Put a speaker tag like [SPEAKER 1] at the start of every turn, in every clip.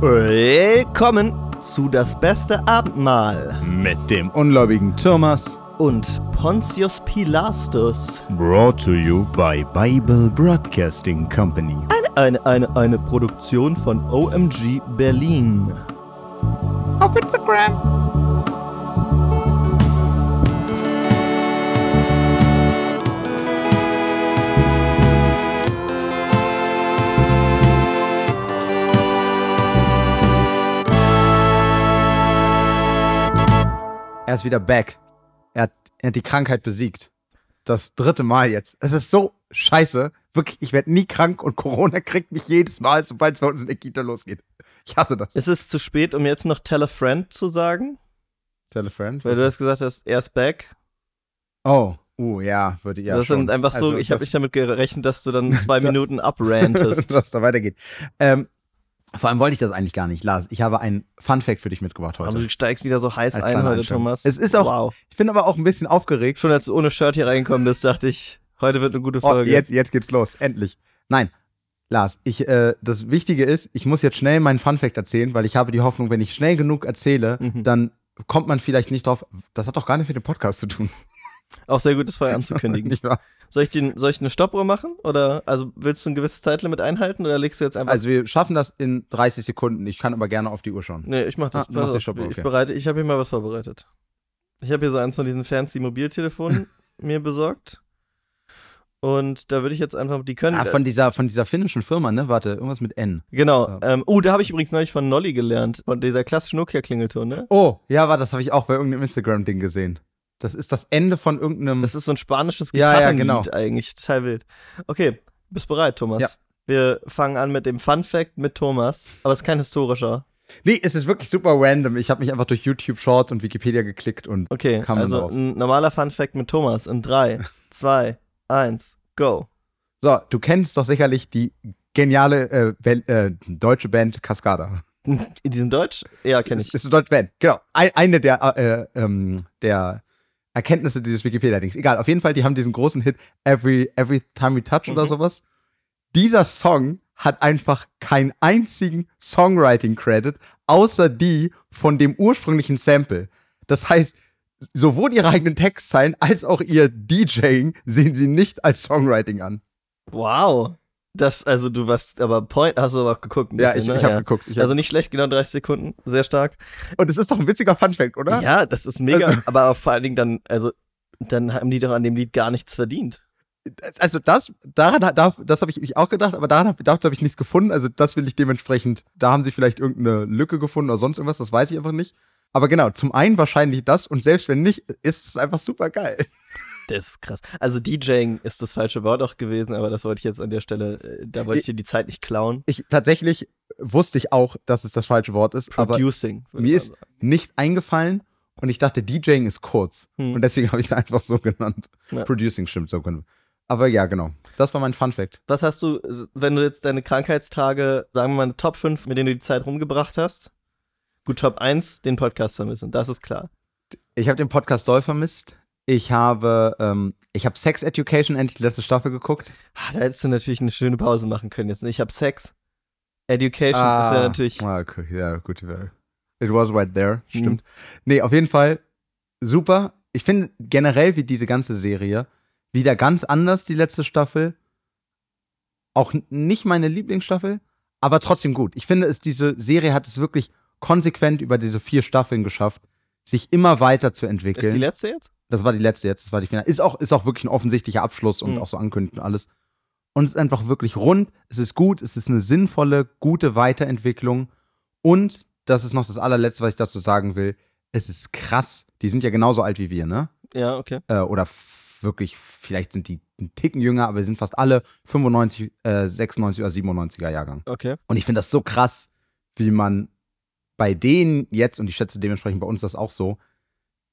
[SPEAKER 1] Willkommen zu Das beste Abendmahl
[SPEAKER 2] Mit dem ungläubigen Thomas.
[SPEAKER 1] und Pontius Pilastus.
[SPEAKER 2] Brought to you by Bible Broadcasting Company.
[SPEAKER 1] Eine, eine, eine Produktion von OMG Berlin.
[SPEAKER 2] Auf Instagram. Er ist wieder back. Er hat, er hat die Krankheit besiegt. Das dritte Mal jetzt. Es ist so scheiße. Wirklich, ich werde nie krank und Corona kriegt mich jedes Mal, sobald es bei uns in der Kita losgeht. Ich hasse das.
[SPEAKER 1] Ist es zu spät, um jetzt noch Tell a Friend zu sagen?
[SPEAKER 2] Tell a friend.
[SPEAKER 1] Weil du hast gesagt hast, er ist back.
[SPEAKER 2] Oh, uh, ja, würde ja
[SPEAKER 1] das
[SPEAKER 2] schon.
[SPEAKER 1] sind einfach so,
[SPEAKER 2] Also,
[SPEAKER 1] ich habe nicht damit gerechnet, dass du dann zwei Minuten abrantest.
[SPEAKER 2] dass da weitergeht. Ähm, vor allem wollte ich das eigentlich gar nicht, Lars. Ich habe einen Fun Fact für dich mitgebracht
[SPEAKER 1] Aber
[SPEAKER 2] heute.
[SPEAKER 1] du steigst wieder so heiß
[SPEAKER 2] Als
[SPEAKER 1] ein heute. Thomas.
[SPEAKER 2] Es ist auch-
[SPEAKER 1] Wow.
[SPEAKER 2] Ich bin aber auch ein bisschen aufgeregt.
[SPEAKER 1] Schon als du ohne Shirt hier reingekommen bist, dachte ich, heute wird eine gute
[SPEAKER 2] Oh,
[SPEAKER 1] Folge.
[SPEAKER 2] jetzt, jetzt geht's los, endlich. Nein, Lars, ich, äh, das Wichtige ist, ich muss jetzt schnell meinen Fun Fact erzählen, weil ich habe die Hoffnung, wenn ich schnell genug erzähle,
[SPEAKER 1] Mhm.
[SPEAKER 2] dann kommt man vielleicht nicht drauf. Das hat doch gar nichts mit dem Podcast zu tun.
[SPEAKER 1] Auch sehr gut, das vorher anzukündigen.
[SPEAKER 2] Nicht wahr?
[SPEAKER 1] Soll ich, den, soll ich eine Stoppuhr machen? Oder also willst du ein gewisses Zeitlimit einhalten oder legst du jetzt einfach.
[SPEAKER 2] Also wir schaffen das in 30 Sekunden. Ich kann aber gerne auf die Uhr schauen.
[SPEAKER 1] nee, ich mach das.
[SPEAKER 2] Ah,
[SPEAKER 1] pass
[SPEAKER 2] die Stoppuhr,
[SPEAKER 1] Ich
[SPEAKER 2] okay.
[SPEAKER 1] bereite, ich habe hier mal was vorbereitet. Ich habe hier so eins von diesen fancy Mobiltelefonen mir besorgt. Und da würde ich jetzt einfach, die können.
[SPEAKER 2] Ah, von dieser, von dieser finnischen Firma, ne? Warte, irgendwas mit N.
[SPEAKER 1] genau.
[SPEAKER 2] Ja.
[SPEAKER 1] Ähm, oh, da habe ich übrigens neulich von Nolly gelernt. Von dieser klassischen Nokia-Klingelton, ne?
[SPEAKER 2] Oh, ja, warte, das habe ich auch bei irgendeinem Instagram-Ding gesehen. Das ist das Ende von irgendeinem.
[SPEAKER 1] Das ist so ein spanisches
[SPEAKER 2] Ja, ja,
[SPEAKER 1] Gitarrenlied
[SPEAKER 2] genau.
[SPEAKER 1] eigentlich. Total wild. Okay, bist bereit, Thomas?
[SPEAKER 2] Ja.
[SPEAKER 1] Wir fangen an mit dem Fun Fact mit Thomas. Aber es ist kein historischer.
[SPEAKER 2] nee, es ist wirklich super random. Ich habe mich einfach durch YouTube Shorts und Wikipedia geklickt und.
[SPEAKER 1] Okay,
[SPEAKER 2] Kam
[SPEAKER 1] also
[SPEAKER 2] drauf.
[SPEAKER 1] ein normaler Fun Fact mit Thomas in 3, 2, 1, go.
[SPEAKER 2] So, du kennst doch sicherlich die geniale äh, Wel- äh, deutsche Band Cascada.
[SPEAKER 1] In diesem Deutsch? Ja, kenne ich.
[SPEAKER 2] Ist eine deutsche Band, genau. Ein, eine der, äh, ähm, der Erkenntnisse dieses Wikipedia-Dings. Egal, auf jeden Fall, die haben diesen großen Hit Every, Every Time We Touch oder
[SPEAKER 1] Mhm.
[SPEAKER 2] sowas. Dieser Song hat einfach keinen einzigen Songwriting-Credit, außer die von dem ursprünglichen Sample. Das heißt, sowohl ihre eigenen Textzeilen als auch ihr DJing sehen sie nicht als Songwriting an.
[SPEAKER 1] Wow. Das, also du warst, aber Point, hast du aber auch geguckt. ein
[SPEAKER 2] Ja,
[SPEAKER 1] bisschen,
[SPEAKER 2] ich,
[SPEAKER 1] ne?
[SPEAKER 2] ich habe geguckt. Ich hab,
[SPEAKER 1] Also nicht schlecht, genau 30 Sekunden. Sehr stark.
[SPEAKER 2] und es ist doch ein witziger Funfact, oder?
[SPEAKER 1] Ja, das ist mega.
[SPEAKER 2] Also-
[SPEAKER 1] aber vor allen Dingen dann, also, dann haben die doch an dem Lied gar nichts verdient.
[SPEAKER 2] Also das, daran, hat- da, das habe ich mich auch gedacht, aber daran habe hab ich nichts gefunden. Also das will ich dementsprechend, da haben sie vielleicht irgendeine Lücke gefunden oder sonst irgendwas, das weiß ich einfach nicht. Aber genau, zum einen wahrscheinlich das und selbst wenn nicht, ist es einfach super geil.
[SPEAKER 1] Das ist krass. Also DJing ist das falsche Wort auch gewesen, aber das wollte ich jetzt an der Stelle, äh, da wollte ich dir die Zeit nicht klauen.
[SPEAKER 2] Ich tatsächlich wusste ich auch, dass es das falsche Wort ist, aber
[SPEAKER 1] Producing. würde
[SPEAKER 2] mir ist nicht eingefallen und ich dachte, DJing ist kurz
[SPEAKER 1] Hm.
[SPEAKER 2] und deswegen habe ich es einfach so genannt.
[SPEAKER 1] Ja.
[SPEAKER 2] Producing stimmt so. Aber ja, genau. Das war mein Fun Fact.
[SPEAKER 1] Was hast du, wenn du jetzt deine Krankheitstage, sagen wir mal, eine Top 5, mit denen du die Zeit rumgebracht hast? Gut, Top 1, den Podcast vermissen, das ist klar.
[SPEAKER 2] Ich habe den Podcast doll vermisst. Ich habe, ähm, ich habe Sex Education endlich die letzte Staffel geguckt.
[SPEAKER 1] Ah, Da hättest du natürlich eine schöne Pause machen können jetzt. ne? Ich habe Sex. Education ist ja natürlich.
[SPEAKER 2] Ah, okay, ja, gut. It was right there,
[SPEAKER 1] Mhm.
[SPEAKER 2] stimmt. Nee, auf jeden Fall super. Ich finde generell wie diese ganze Serie wieder ganz anders, die letzte Staffel. Auch nicht meine Lieblingsstaffel, aber trotzdem gut. Ich finde, es, diese Serie hat es wirklich konsequent über diese vier Staffeln geschafft, sich immer weiter zu entwickeln.
[SPEAKER 1] Ist die letzte jetzt?
[SPEAKER 2] Das war die letzte jetzt, das war die Finale. Ist auch, ist auch wirklich ein offensichtlicher Abschluss und
[SPEAKER 1] Mhm.
[SPEAKER 2] auch so ankündigt und alles. Und es ist einfach wirklich rund, es ist gut, es ist eine sinnvolle, gute Weiterentwicklung. Und das ist noch das allerletzte, was ich dazu sagen will. Es ist krass. Die sind ja genauso alt wie wir, ne?
[SPEAKER 1] Ja, okay.
[SPEAKER 2] Äh, oder wirklich, vielleicht sind die einen Ticken jünger, aber wir sind fast alle 95, äh, 96 oder 97er Jahrgang.
[SPEAKER 1] Okay.
[SPEAKER 2] Und ich finde das so krass, wie man bei denen jetzt, und ich schätze dementsprechend bei uns das auch so,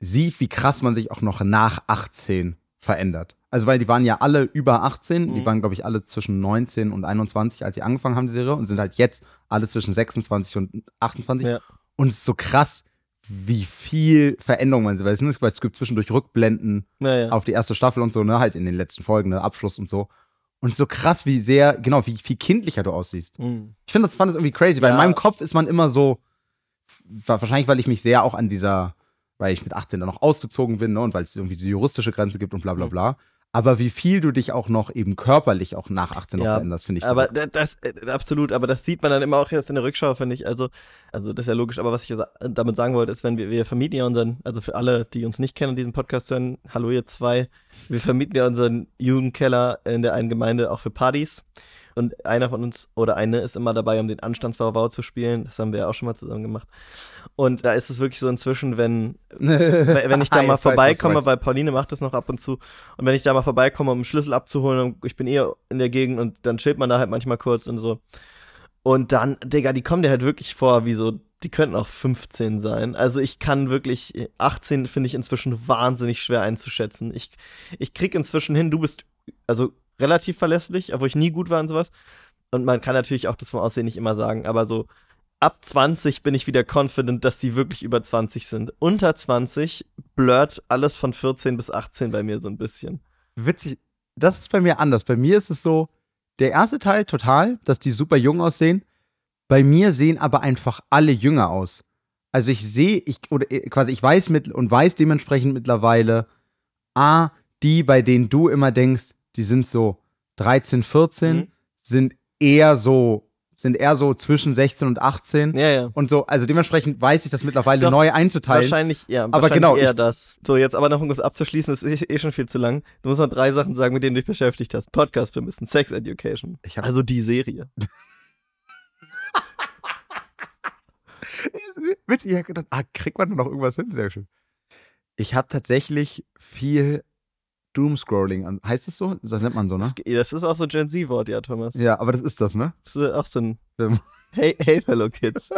[SPEAKER 2] sieht, wie krass man sich auch noch nach 18 verändert. Also, weil die waren ja alle über 18, die
[SPEAKER 1] Mhm.
[SPEAKER 2] waren, glaube ich, alle zwischen 19 und 21, als sie angefangen haben, die Serie, und sind halt jetzt alle zwischen 26 und 28.
[SPEAKER 1] Ja.
[SPEAKER 2] Und es ist so krass, wie viel Veränderung man sieht. Weil es, gibt zwischendurch Rückblenden
[SPEAKER 1] Naja.
[SPEAKER 2] auf die erste Staffel und so, ne, halt in den letzten Folgen, ne, Abschluss und so. Und so krass, wie sehr, genau, wie viel kindlicher du aussiehst.
[SPEAKER 1] Mhm.
[SPEAKER 2] Ich finde das fand das irgendwie crazy, weil in
[SPEAKER 1] Ja.
[SPEAKER 2] meinem Kopf ist man immer so, wahrscheinlich, weil ich mich sehr auch an dieser, weil ich mit 18 dann noch ausgezogen bin, ne, und weil es irgendwie diese juristische Grenze gibt und bla bla
[SPEAKER 1] Mhm.
[SPEAKER 2] bla. Aber wie viel du dich auch noch eben körperlich auch nach 18 noch
[SPEAKER 1] Ja,
[SPEAKER 2] veränderst, finde ich.
[SPEAKER 1] Aber
[SPEAKER 2] verrückt.
[SPEAKER 1] da- das, äh, absolut, aber das sieht man dann immer auch erst in der Rückschau, finde ich. Also, also das ist ja logisch, aber was ich sa- damit sagen wollte, ist, wenn wir, wir vermieten ja unseren, also für alle, die uns nicht kennen und diesen Podcast hören, hallo ihr zwei, wir vermieten ja unseren Jugendkeller in der einen Gemeinde auch für Partys. Und einer von uns oder eine ist immer dabei, um den Anstandsvauwau zu spielen. Das haben wir ja auch schon mal zusammen gemacht. Und da ist es wirklich so inzwischen, wenn, wenn ich da
[SPEAKER 2] Ich
[SPEAKER 1] mal vorbeikomme, weil Pauline macht das noch ab und zu, und wenn ich da mal vorbeikomme, um einen Schlüssel abzuholen, und ich bin eh in der Gegend und dann chillt man da halt manchmal kurz und so. Und dann, Digga, die kommen dir halt wirklich vor, wie so, die könnten auch 15 sein. Also ich kann wirklich, 18 finde ich inzwischen wahnsinnig schwer einzuschätzen. Ich, ich krieg inzwischen hin, du bist also relativ verlässlich, obwohl ich nie gut war und sowas. Und man kann natürlich auch das vom Aussehen nicht immer sagen, aber so ab 20 bin ich wieder confident, dass sie wirklich über 20 sind. Unter 20 blurrt alles von 14 bis 18 bei mir so ein bisschen.
[SPEAKER 2] Witzig, das ist bei mir anders. Bei mir ist es so, der erste Teil total, dass die super jung aussehen. Bei mir sehen aber einfach alle jünger aus. Also ich sehe, ich oder äh, quasi ich weiß mit und weiß dementsprechend mittlerweile, ah, die, bei denen du immer denkst, die sind so 13, 14,
[SPEAKER 1] Mhm.
[SPEAKER 2] sind eher so, sind eher so zwischen 16 und 18
[SPEAKER 1] Ja, ja.
[SPEAKER 2] und so. Also dementsprechend weiß ich das mittlerweile
[SPEAKER 1] Doch,
[SPEAKER 2] neu einzuteilen.
[SPEAKER 1] Wahrscheinlich, ja,
[SPEAKER 2] Aber
[SPEAKER 1] wahrscheinlich
[SPEAKER 2] genau,
[SPEAKER 1] eher
[SPEAKER 2] ich-
[SPEAKER 1] das. So, jetzt aber noch, um das abzuschließen, das ist eh, eh schon viel zu lang. Du musst noch drei Sachen sagen, mit denen du dich beschäftigt hast. Podcast vermissen, Sex Education. Also die Serie.
[SPEAKER 2] Witzig, ich hab gedacht, ah, kriegt man da noch irgendwas hin? Sehr schön. Ich habe tatsächlich viel Doomscrolling an. Heißt das so? Das nennt man so, ne?
[SPEAKER 1] Das, ist auch so Gen Z-Wort, ja, Thomas.
[SPEAKER 2] Ja, aber das ist das, ne?
[SPEAKER 1] Das ist auch so ein. Hey, hey, fellow kids.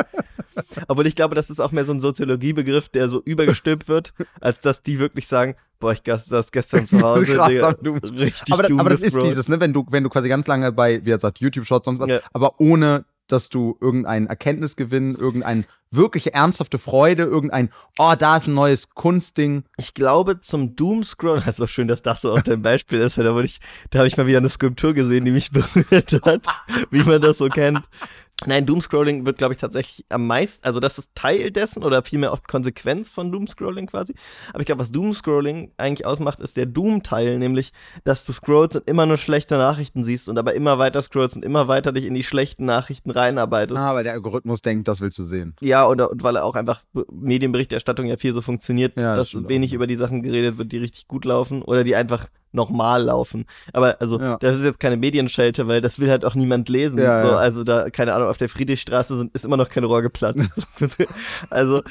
[SPEAKER 1] Obwohl ich glaube, das ist auch mehr so ein Soziologiebegriff, der so übergestülpt wird, als dass die wirklich sagen, boah, ich saß gestern zu Hause,
[SPEAKER 2] Krass
[SPEAKER 1] Digga, richtig
[SPEAKER 2] Aber, das- aber das ist dieses, ne? Wenn du, wenn du quasi ganz lange bei, wie er sagt, YouTube-Shots sonst was,
[SPEAKER 1] Ja.
[SPEAKER 2] aber ohne, dass du irgendeinen Erkenntnisgewinn, irgendein wirklich ernsthafte Freude, irgendein, oh, da ist ein neues Kunstding.
[SPEAKER 1] Ich glaube, zum Doomscroll, das ist doch schön, dass das so auch dein Beispiel ist, da, ich, da habe ich mal wieder eine Skulptur gesehen, die mich berührt hat, wie man das so kennt. Nein, Doomscrolling wird, glaube ich, tatsächlich am meisten, also das ist Teil dessen oder vielmehr auch Konsequenz von Doomscrolling quasi. Aber ich glaube, was Doomscrolling eigentlich ausmacht, ist der Doom-Teil, nämlich, dass du scrollst und immer nur schlechte Nachrichten siehst und aber immer weiter scrollst und immer weiter dich in die schlechten Nachrichten reinarbeitest.
[SPEAKER 2] Ah, weil der Algorithmus denkt, das willst du sehen.
[SPEAKER 1] Ja, oder und weil er auch einfach Medienberichterstattung ja viel so funktioniert,
[SPEAKER 2] Ja, das
[SPEAKER 1] dass wenig
[SPEAKER 2] auch,
[SPEAKER 1] über die Sachen geredet wird, die richtig gut laufen oder die einfach normal laufen. Aber also,
[SPEAKER 2] Ja.
[SPEAKER 1] das ist jetzt keine Medienschelte, weil das will halt auch niemand lesen.
[SPEAKER 2] Ja,
[SPEAKER 1] so,
[SPEAKER 2] ja.
[SPEAKER 1] Also da, keine Ahnung, auf der Friedrichstraße sind, ist immer noch kein Rohr geplatzt. also,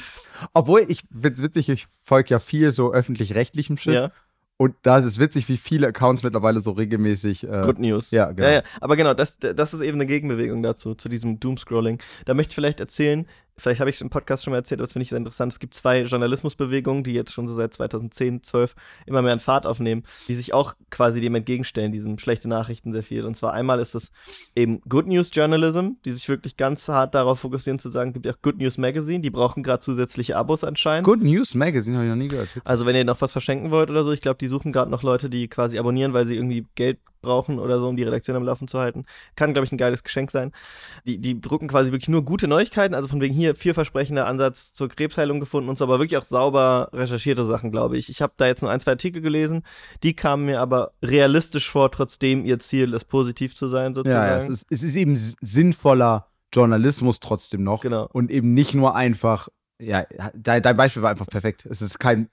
[SPEAKER 2] Obwohl, ich witzig, ich folge ja viel so öffentlich-rechtlichem Shit. Und da ist es witzig, wie viele Accounts mittlerweile so regelmäßig. Äh,
[SPEAKER 1] Good News.
[SPEAKER 2] ja, genau.
[SPEAKER 1] Ja, ja. Aber genau, das, das ist eben eine Gegenbewegung dazu, zu diesem Doomscrolling. Da möchte ich vielleicht erzählen, vielleicht habe ich es im Podcast schon mal erzählt, aber das finde ich sehr interessant. Es gibt zwei Journalismusbewegungen, die jetzt schon so seit 2010, 12 immer mehr an Fahrt aufnehmen, die sich auch quasi dem entgegenstellen, diesem schlechte Nachrichten sehr viel. Und zwar einmal ist es eben Good News Journalism, die sich wirklich ganz hart darauf fokussieren zu sagen, gibt ja auch Good News Magazine, die brauchen gerade zusätzliche Abos anscheinend.
[SPEAKER 2] Good News Magazine habe ich noch nie gehört.
[SPEAKER 1] Also wenn ihr noch was verschenken wollt oder so, ich glaube, die suchen gerade noch Leute, die quasi abonnieren, weil sie irgendwie Geld brauchen oder so, um die Redaktion am Laufen zu halten. Kann, glaube ich, ein geiles Geschenk sein. Die, die drucken quasi wirklich nur gute Neuigkeiten, also von wegen hier vielversprechender Ansatz zur Krebsheilung gefunden und so, aber wirklich auch sauber recherchierte Sachen, glaube ich. Ich habe da jetzt nur ein, zwei Artikel gelesen, die kamen mir aber realistisch vor, trotzdem ihr Ziel ist, positiv zu sein, sozusagen.
[SPEAKER 2] ja, ja, es ist, es ist eben sinnvoller Journalismus trotzdem noch.
[SPEAKER 1] Genau.
[SPEAKER 2] Und eben nicht nur einfach. Ja, dein, dein Beispiel war einfach perfekt. Es ist kein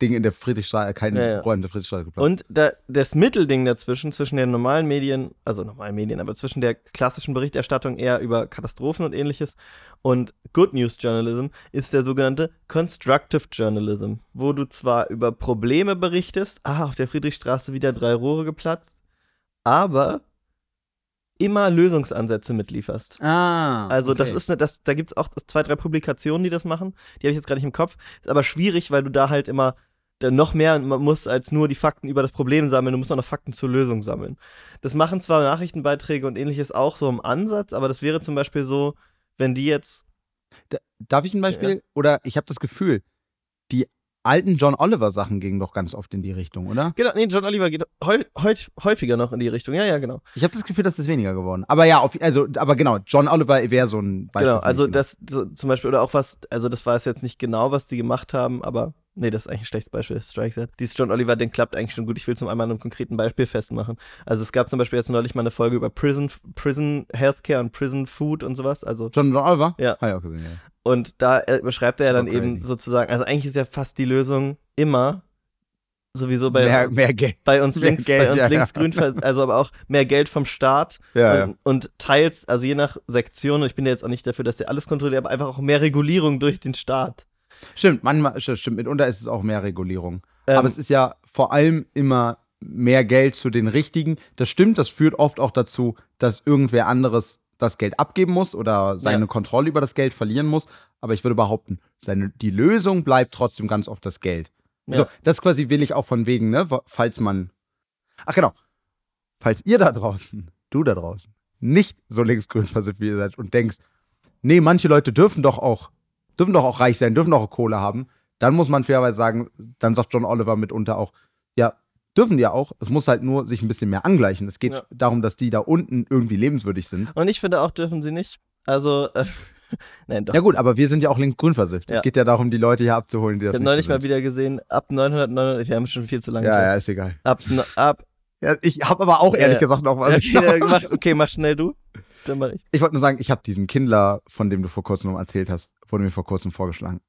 [SPEAKER 2] Ding in der Friedrichstraße, kein
[SPEAKER 1] Ja, ja.
[SPEAKER 2] Rohr in der Friedrichstraße geplant.
[SPEAKER 1] Und da, das Mittelding dazwischen, zwischen den normalen Medien, also normalen Medien, aber zwischen der klassischen Berichterstattung eher über Katastrophen und ähnliches und Good News Journalism ist der sogenannte Constructive Journalism, wo du zwar über Probleme berichtest, ah, auf der Friedrichstraße wieder drei Rohre geplatzt, aber immer Lösungsansätze mitlieferst.
[SPEAKER 2] ah,
[SPEAKER 1] Also das
[SPEAKER 2] okay.
[SPEAKER 1] ist eine, das, da gibt es auch zwei, drei Publikationen, die das machen. Die habe ich jetzt gerade nicht im Kopf. Ist aber schwierig, weil du da halt immer dann noch mehr man muss als nur die Fakten über das Problem sammeln, du musst auch noch Fakten zur Lösung sammeln. Das machen zwar Nachrichtenbeiträge und ähnliches auch so im Ansatz, aber das wäre zum Beispiel so, wenn die jetzt
[SPEAKER 2] Da, darf ich ein Beispiel? Oder ich habe das Gefühl, die alten John Oliver Sachen gingen doch ganz oft in die Richtung, oder?
[SPEAKER 1] Genau, nee, John Oliver geht heu, heut, häufiger noch in die Richtung. Ja, ja, genau.
[SPEAKER 2] Ich habe das Gefühl, dass das weniger geworden. Aber ja, auf, also, aber genau, John Oliver wäre so ein Beispiel.
[SPEAKER 1] Genau, also
[SPEAKER 2] mich,
[SPEAKER 1] das so, zum Beispiel, oder auch was, also das war es jetzt nicht genau, was die gemacht haben, aber nee, das ist eigentlich ein schlechtes Beispiel, Strike That. Dieses John Oliver, den klappt eigentlich schon gut. Ich will zum einmal an einem konkreten Beispiel festmachen. Also es gab zum Beispiel jetzt neulich mal eine Folge über Prison, Prison Healthcare und Prison Food und sowas. Also
[SPEAKER 2] John, John Oliver?
[SPEAKER 1] Ja.
[SPEAKER 2] Habe ich auch gesehen, ja.
[SPEAKER 1] Und da äh, beschreibt er ja dann eben
[SPEAKER 2] crazy.
[SPEAKER 1] sozusagen, also eigentlich ist ja fast die Lösung immer sowieso bei,
[SPEAKER 2] mehr, mehr Geld.
[SPEAKER 1] bei uns
[SPEAKER 2] mehr
[SPEAKER 1] links,
[SPEAKER 2] Geld,
[SPEAKER 1] bei uns
[SPEAKER 2] ja,
[SPEAKER 1] links-grün, vers- also aber auch mehr Geld vom Staat
[SPEAKER 2] Ja,
[SPEAKER 1] und, und teils, also je nach Sektion, und ich bin ja jetzt auch nicht dafür, dass ihr alles kontrolliert, aber einfach auch mehr Regulierung durch den Staat.
[SPEAKER 2] Stimmt, manchmal, st- stimmt, mitunter ist es auch mehr Regulierung.
[SPEAKER 1] Ähm,
[SPEAKER 2] Aber es ist ja vor allem immer mehr Geld zu den Richtigen. Das stimmt, das führt oft auch dazu, dass irgendwer anderes das Geld abgeben muss oder seine
[SPEAKER 1] Ja.
[SPEAKER 2] Kontrolle über das Geld verlieren muss. Aber ich würde behaupten, seine, die Lösung bleibt trotzdem ganz oft das Geld.
[SPEAKER 1] Ja.
[SPEAKER 2] So, das quasi will ich auch von wegen, ne? Falls man. Ach genau. Falls ihr da draußen, du da draußen, nicht so linksgrün ihr seid und denkst, nee, manche Leute dürfen doch auch, dürfen doch auch reich sein, dürfen doch auch Kohle haben, dann muss man fairerweise sagen, dann sagt John Oliver mitunter auch, ja, dürfen die ja auch, es muss halt nur sich ein bisschen mehr angleichen. Es geht
[SPEAKER 1] Ja.
[SPEAKER 2] darum, dass die da unten irgendwie lebenswürdig sind.
[SPEAKER 1] und ich finde auch, dürfen sie nicht. Also, äh, nein, doch.
[SPEAKER 2] Ja gut, aber wir sind ja auch linksgrün versifft.
[SPEAKER 1] Ja.
[SPEAKER 2] Es geht ja darum, die Leute hier abzuholen, die
[SPEAKER 1] ich
[SPEAKER 2] das
[SPEAKER 1] habe
[SPEAKER 2] nicht
[SPEAKER 1] neulich
[SPEAKER 2] so
[SPEAKER 1] mal wieder gesehen, ab 999, wir haben schon viel zu lange.
[SPEAKER 2] Ja,
[SPEAKER 1] schon.
[SPEAKER 2] ja, ist egal.
[SPEAKER 1] Ab, no- ab,
[SPEAKER 2] Ja, ich habe aber auch ehrlich
[SPEAKER 1] ja.
[SPEAKER 2] gesagt noch was.
[SPEAKER 1] okay, mach, okay, mach schnell du. Dann mach ich.
[SPEAKER 2] Ich wollte nur sagen, ich habe diesen Kindler, von dem du vor kurzem noch erzählt hast, wurde mir vor kurzem vorgeschlagen.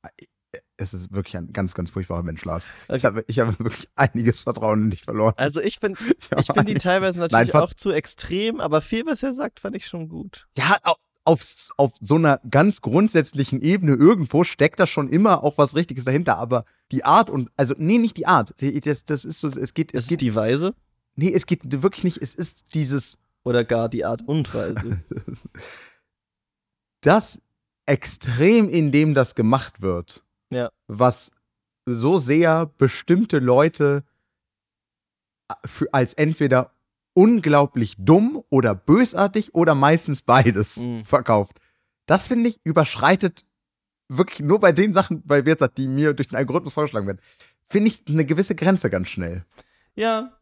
[SPEAKER 2] Es ist wirklich ein ganz, ganz furchtbarer Mensch, Lars. Ich
[SPEAKER 1] Okay.
[SPEAKER 2] habe ich habe wirklich einiges Vertrauen in dich verloren.
[SPEAKER 1] Also ich finde
[SPEAKER 2] Ja,
[SPEAKER 1] ich find die teilweise natürlich
[SPEAKER 2] Ver-
[SPEAKER 1] auch zu extrem, aber viel, was er sagt, fand ich schon gut.
[SPEAKER 2] ja, au- auf, auf so einer ganz grundsätzlichen Ebene irgendwo steckt da schon immer auch was Richtiges dahinter, aber die Art und, also, nee, nicht die Art. Das, das ist so, es geht, es
[SPEAKER 1] es
[SPEAKER 2] geht,
[SPEAKER 1] die Weise
[SPEAKER 2] nee, es geht wirklich nicht, es ist dieses,
[SPEAKER 1] oder gar die Art und Weise?
[SPEAKER 2] das Extrem, in dem das gemacht wird,
[SPEAKER 1] Ja.
[SPEAKER 2] was so sehr bestimmte Leute für, als entweder unglaublich dumm oder bösartig oder meistens beides
[SPEAKER 1] Mhm.
[SPEAKER 2] verkauft. Das finde ich überschreitet wirklich nur bei den Sachen, bei wie gesagt, die mir durch den Algorithmus vorgeschlagen werden, finde ich eine gewisse Grenze ganz schnell.
[SPEAKER 1] ja,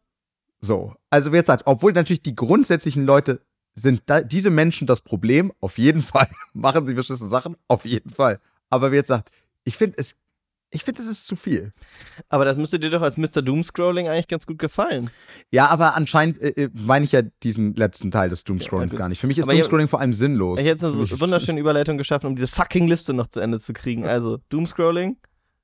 [SPEAKER 2] So, also wie gesagt, obwohl natürlich die grundsätzlichen Leute sind da, diese Menschen das Problem, auf jeden Fall. Machen sie verschissene Sachen, auf jeden Fall. Aber wie gesagt, ich finde es, ich finde es ist zu viel.
[SPEAKER 1] aber das müsste dir doch als Mr. Doomscrolling eigentlich ganz gut gefallen.
[SPEAKER 2] Ja, aber anscheinend äh, äh, meine ich ja diesen letzten Teil des Doomscrollings
[SPEAKER 1] Ja,
[SPEAKER 2] gar nicht. Für mich ist
[SPEAKER 1] Aber
[SPEAKER 2] Doomscrolling vor allem sinnlos.
[SPEAKER 1] Ich hätte jetzt eine so wunderschöne Überleitung geschaffen, um diese fucking Liste noch zu Ende zu kriegen. Also, Doomscrolling.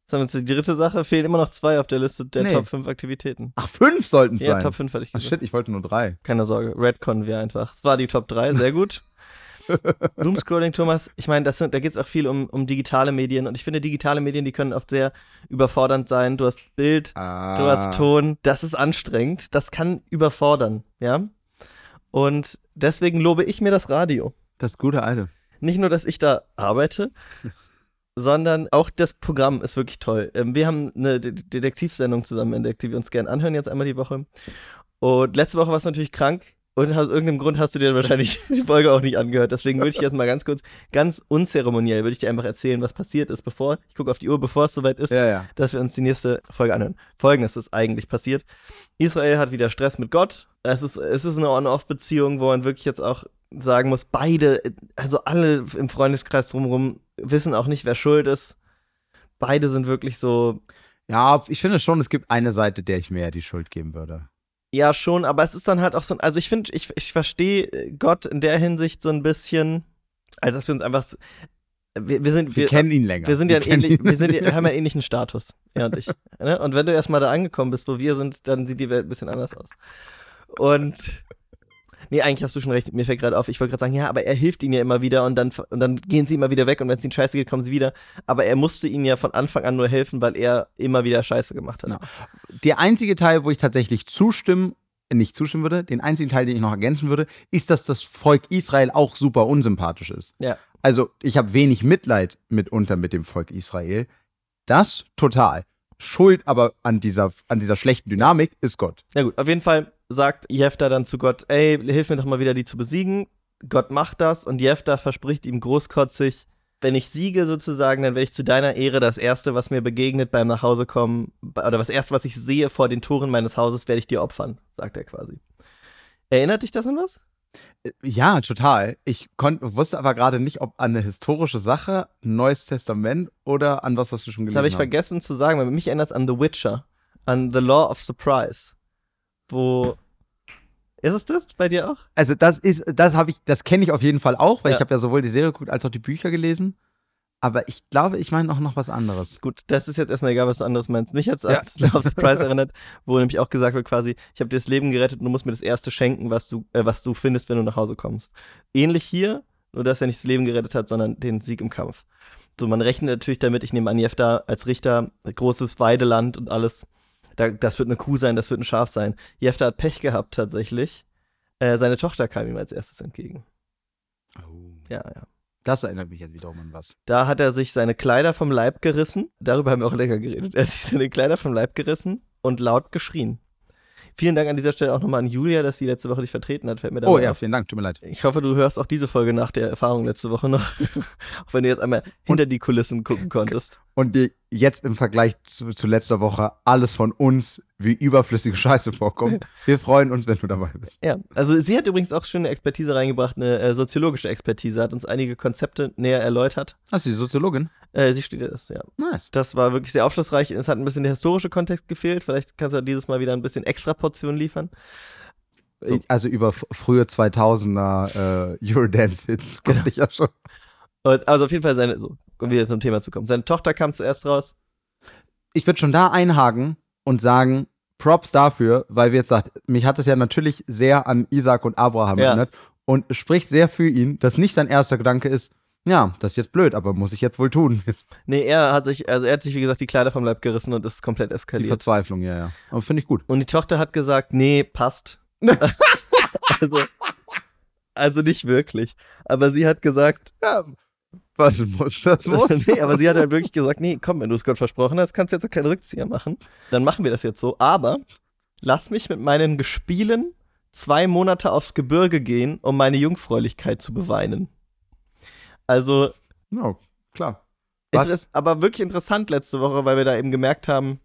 [SPEAKER 1] Das haben wir jetzt die dritte Sache. Fehlen immer noch zwei auf der Liste der
[SPEAKER 2] Nee.
[SPEAKER 1] Top 5 Aktivitäten.
[SPEAKER 2] Ach, fünf sollten es
[SPEAKER 1] Ja,
[SPEAKER 2] sein.
[SPEAKER 1] Top 5 hatte ich
[SPEAKER 2] Ach
[SPEAKER 1] gesagt.
[SPEAKER 2] shit, ich wollte nur drei.
[SPEAKER 1] Keine Sorge. Redcon wir einfach. Es war die Top 3, sehr gut. Doomscrolling, Thomas, ich meine, das sind, da geht es auch viel um, um digitale Medien und ich finde, digitale Medien, die können oft sehr überfordernd sein. Du hast Bild,
[SPEAKER 2] Ah.
[SPEAKER 1] du hast Ton, das ist anstrengend, das kann überfordern, ja. Und deswegen lobe ich mir das Radio.
[SPEAKER 2] Das gute alte.
[SPEAKER 1] Nicht nur, dass ich da arbeite, sondern auch das Programm ist wirklich toll. Ähm, wir haben eine De Detektivsendung zusammen entdeckt, die wir uns gerne anhören, jetzt einmal die Woche. Und letzte Woche warst du natürlich krank und aus irgendeinem Grund hast du dir wahrscheinlich die Folge auch nicht angehört. Deswegen würde ich jetzt mal ganz kurz, ganz unzeremoniell, würde ich dir einfach erzählen, was passiert ist, bevor, ich gucke auf die Uhr, bevor es soweit ist,
[SPEAKER 2] Ja, ja.
[SPEAKER 1] dass wir uns die nächste Folge anhören. Folgendes ist eigentlich passiert. Israel hat wieder Stress mit Gott. Es ist, es ist eine On-Off-Beziehung, wo man wirklich jetzt auch sagen muss, beide, also alle im Freundeskreis drumherum wissen auch nicht, wer schuld ist. Beide sind wirklich so,
[SPEAKER 2] Ja, ich finde schon, es gibt eine Seite, der ich mehr die Schuld geben würde.
[SPEAKER 1] Ja schon, aber es ist dann halt auch so, ein- also ich finde, ich, ich verstehe Gott in der Hinsicht so ein bisschen, also dass wir uns einfach, wir, wir sind,
[SPEAKER 2] Wir, kennen ihn länger.
[SPEAKER 1] Wir sind ja
[SPEAKER 2] kennen
[SPEAKER 1] ähnlich, wir sind, ja- haben ja ähnlichen Status, er und ich. Ne? Und wenn du erstmal da angekommen bist, wo wir sind, dann sieht die Welt ein bisschen anders aus. Und nee, eigentlich hast du schon recht, mir fällt gerade auf, ich wollte gerade sagen, ja, aber er hilft ihnen ja immer wieder und dann, und dann gehen sie immer wieder weg und wenn es ihnen scheiße geht, kommen sie wieder. Aber er musste ihnen ja von Anfang an nur helfen, weil er immer wieder Scheiße gemacht hat.
[SPEAKER 2] Ja. Der einzige Teil, wo ich tatsächlich zustimmen, äh, nicht zustimmen würde, den einzigen Teil, den ich noch ergänzen würde, ist, dass das Volk Israel auch super unsympathisch ist.
[SPEAKER 1] Ja.
[SPEAKER 2] Also, ich habe wenig Mitleid mitunter mit dem Volk Israel. Das total. Schuld aber an dieser, an dieser schlechten Dynamik ist Gott.
[SPEAKER 1] Na gut, auf jeden Fall sagt Jefta dann zu Gott, ey, hilf mir doch mal wieder, die zu besiegen. Gott macht das und Jefta verspricht ihm großkotzig, wenn ich siege sozusagen, dann werde ich zu deiner Ehre das Erste, was mir begegnet beim Nachhausekommen, oder das Erste, was ich sehe vor den Toren meines Hauses, werde ich dir opfern, sagt er quasi. Erinnert dich das an was?
[SPEAKER 2] Ja, total. Ich wusste aber gerade nicht, ob an eine historische Sache, ein Neues Testament oder an was, was du schon
[SPEAKER 1] Das
[SPEAKER 2] gelesen
[SPEAKER 1] habe ich
[SPEAKER 2] hast.
[SPEAKER 1] vergessen zu sagen, weil mich erinnert es an The Witcher, an The Law of Surprise, wo ist es das bei dir auch?
[SPEAKER 2] Also das ist, das habe ich, das kenne ich auf jeden Fall auch, weil
[SPEAKER 1] Ja.
[SPEAKER 2] ich habe ja sowohl die Serie geguckt als auch die Bücher gelesen. Aber ich glaube, ich meine auch noch was anderes.
[SPEAKER 1] Gut, das ist jetzt erstmal egal, was du anderes meinst. Mich hat es
[SPEAKER 2] Ja.
[SPEAKER 1] an of Surprise erinnert, wo nämlich auch gesagt wird quasi, ich habe dir das Leben gerettet und du musst mir das Erste schenken, was du, äh, was du findest, wenn du nach Hause kommst. Ähnlich hier, nur dass er nicht das Leben gerettet hat, sondern den Sieg im Kampf. So, man rechnet natürlich damit, ich nehme an, Jefta als Richter, großes Weideland und alles. Da, das wird eine Kuh sein, das wird ein Schaf sein. Jefta hat Pech gehabt tatsächlich. Äh, seine Tochter kam ihm als erstes entgegen. Ja, ja.
[SPEAKER 2] Das erinnert mich jetzt wiederum an was.
[SPEAKER 1] Da hat er sich seine Kleider vom Leib gerissen. Darüber haben wir auch länger geredet. Er hat sich seine Kleider vom Leib gerissen und laut geschrien. Vielen Dank an dieser Stelle auch nochmal an Julia, dass sie letzte Woche dich vertreten hat. Fällt mir
[SPEAKER 2] Oh ja,
[SPEAKER 1] auf.
[SPEAKER 2] vielen Dank, tut mir leid.
[SPEAKER 1] Ich hoffe, du hörst auch diese Folge nach der Erfahrung letzte Woche noch. auch wenn du jetzt einmal hinter die Kulissen gucken konntest.
[SPEAKER 2] Und dir jetzt im Vergleich zu, zu letzter Woche alles von uns wie überflüssige Scheiße vorkommt. Wir freuen uns, wenn du dabei bist.
[SPEAKER 1] Ja, also sie hat übrigens auch schöne Expertise reingebracht, eine äh, soziologische Expertise, hat uns einige Konzepte näher erläutert.
[SPEAKER 2] Hast du die Soziologin?
[SPEAKER 1] Äh, sie studiert das, ja.
[SPEAKER 2] Nice.
[SPEAKER 1] Das war wirklich sehr aufschlussreich. Es hat ein bisschen der historische Kontext gefehlt. Vielleicht kannst du dieses Mal wieder ein bisschen extra Portion liefern. So.
[SPEAKER 2] Also über frühe 2000er äh, Eurodance-Hits konnte
[SPEAKER 1] Genau.
[SPEAKER 2] ich ja schon.
[SPEAKER 1] Und, also auf jeden Fall seine, so, um wieder zum Thema zu kommen. Seine Tochter kam zuerst raus.
[SPEAKER 2] Ich würde schon da einhaken und sagen, Props dafür, weil wir jetzt sagt, mich hat es ja natürlich sehr an Isaac und Abraham
[SPEAKER 1] Ja.
[SPEAKER 2] erinnert und spricht sehr für ihn, dass nicht sein erster Gedanke ist, ja, das ist jetzt blöd, aber muss ich jetzt wohl tun.
[SPEAKER 1] Nee, er hat sich, also er hat sich, wie gesagt, die Kleider vom Leib gerissen und ist komplett
[SPEAKER 2] Die
[SPEAKER 1] eskaliert.
[SPEAKER 2] Verzweiflung, ja, ja. Aber finde ich gut.
[SPEAKER 1] Und die Tochter hat gesagt, nee, passt. also, also nicht wirklich. Aber sie hat gesagt,
[SPEAKER 2] Ja, was muss, das
[SPEAKER 1] nee, aber sie hat halt wirklich gesagt, nee, komm, wenn du es Gott versprochen hast, kannst du jetzt auch keinen Rückzieher machen. Dann machen wir das jetzt so. Aber lass mich mit meinen Gespielen zwei Monate aufs Gebirge gehen, um meine Jungfräulichkeit zu beweinen. Also,
[SPEAKER 2] Ja, klar. Was?
[SPEAKER 1] ist aber wirklich interessant letzte Woche, weil wir da eben gemerkt haben,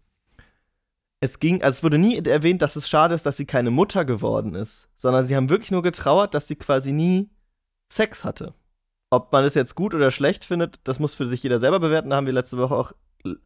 [SPEAKER 1] es ging, also es wurde nie erwähnt, dass es schade ist, dass sie keine Mutter geworden ist, sondern sie haben wirklich nur getrauert, dass sie quasi nie Sex hatte. Ob man es jetzt gut oder schlecht findet, das muss für sich jeder selber bewerten. Da haben wir letzte Woche auch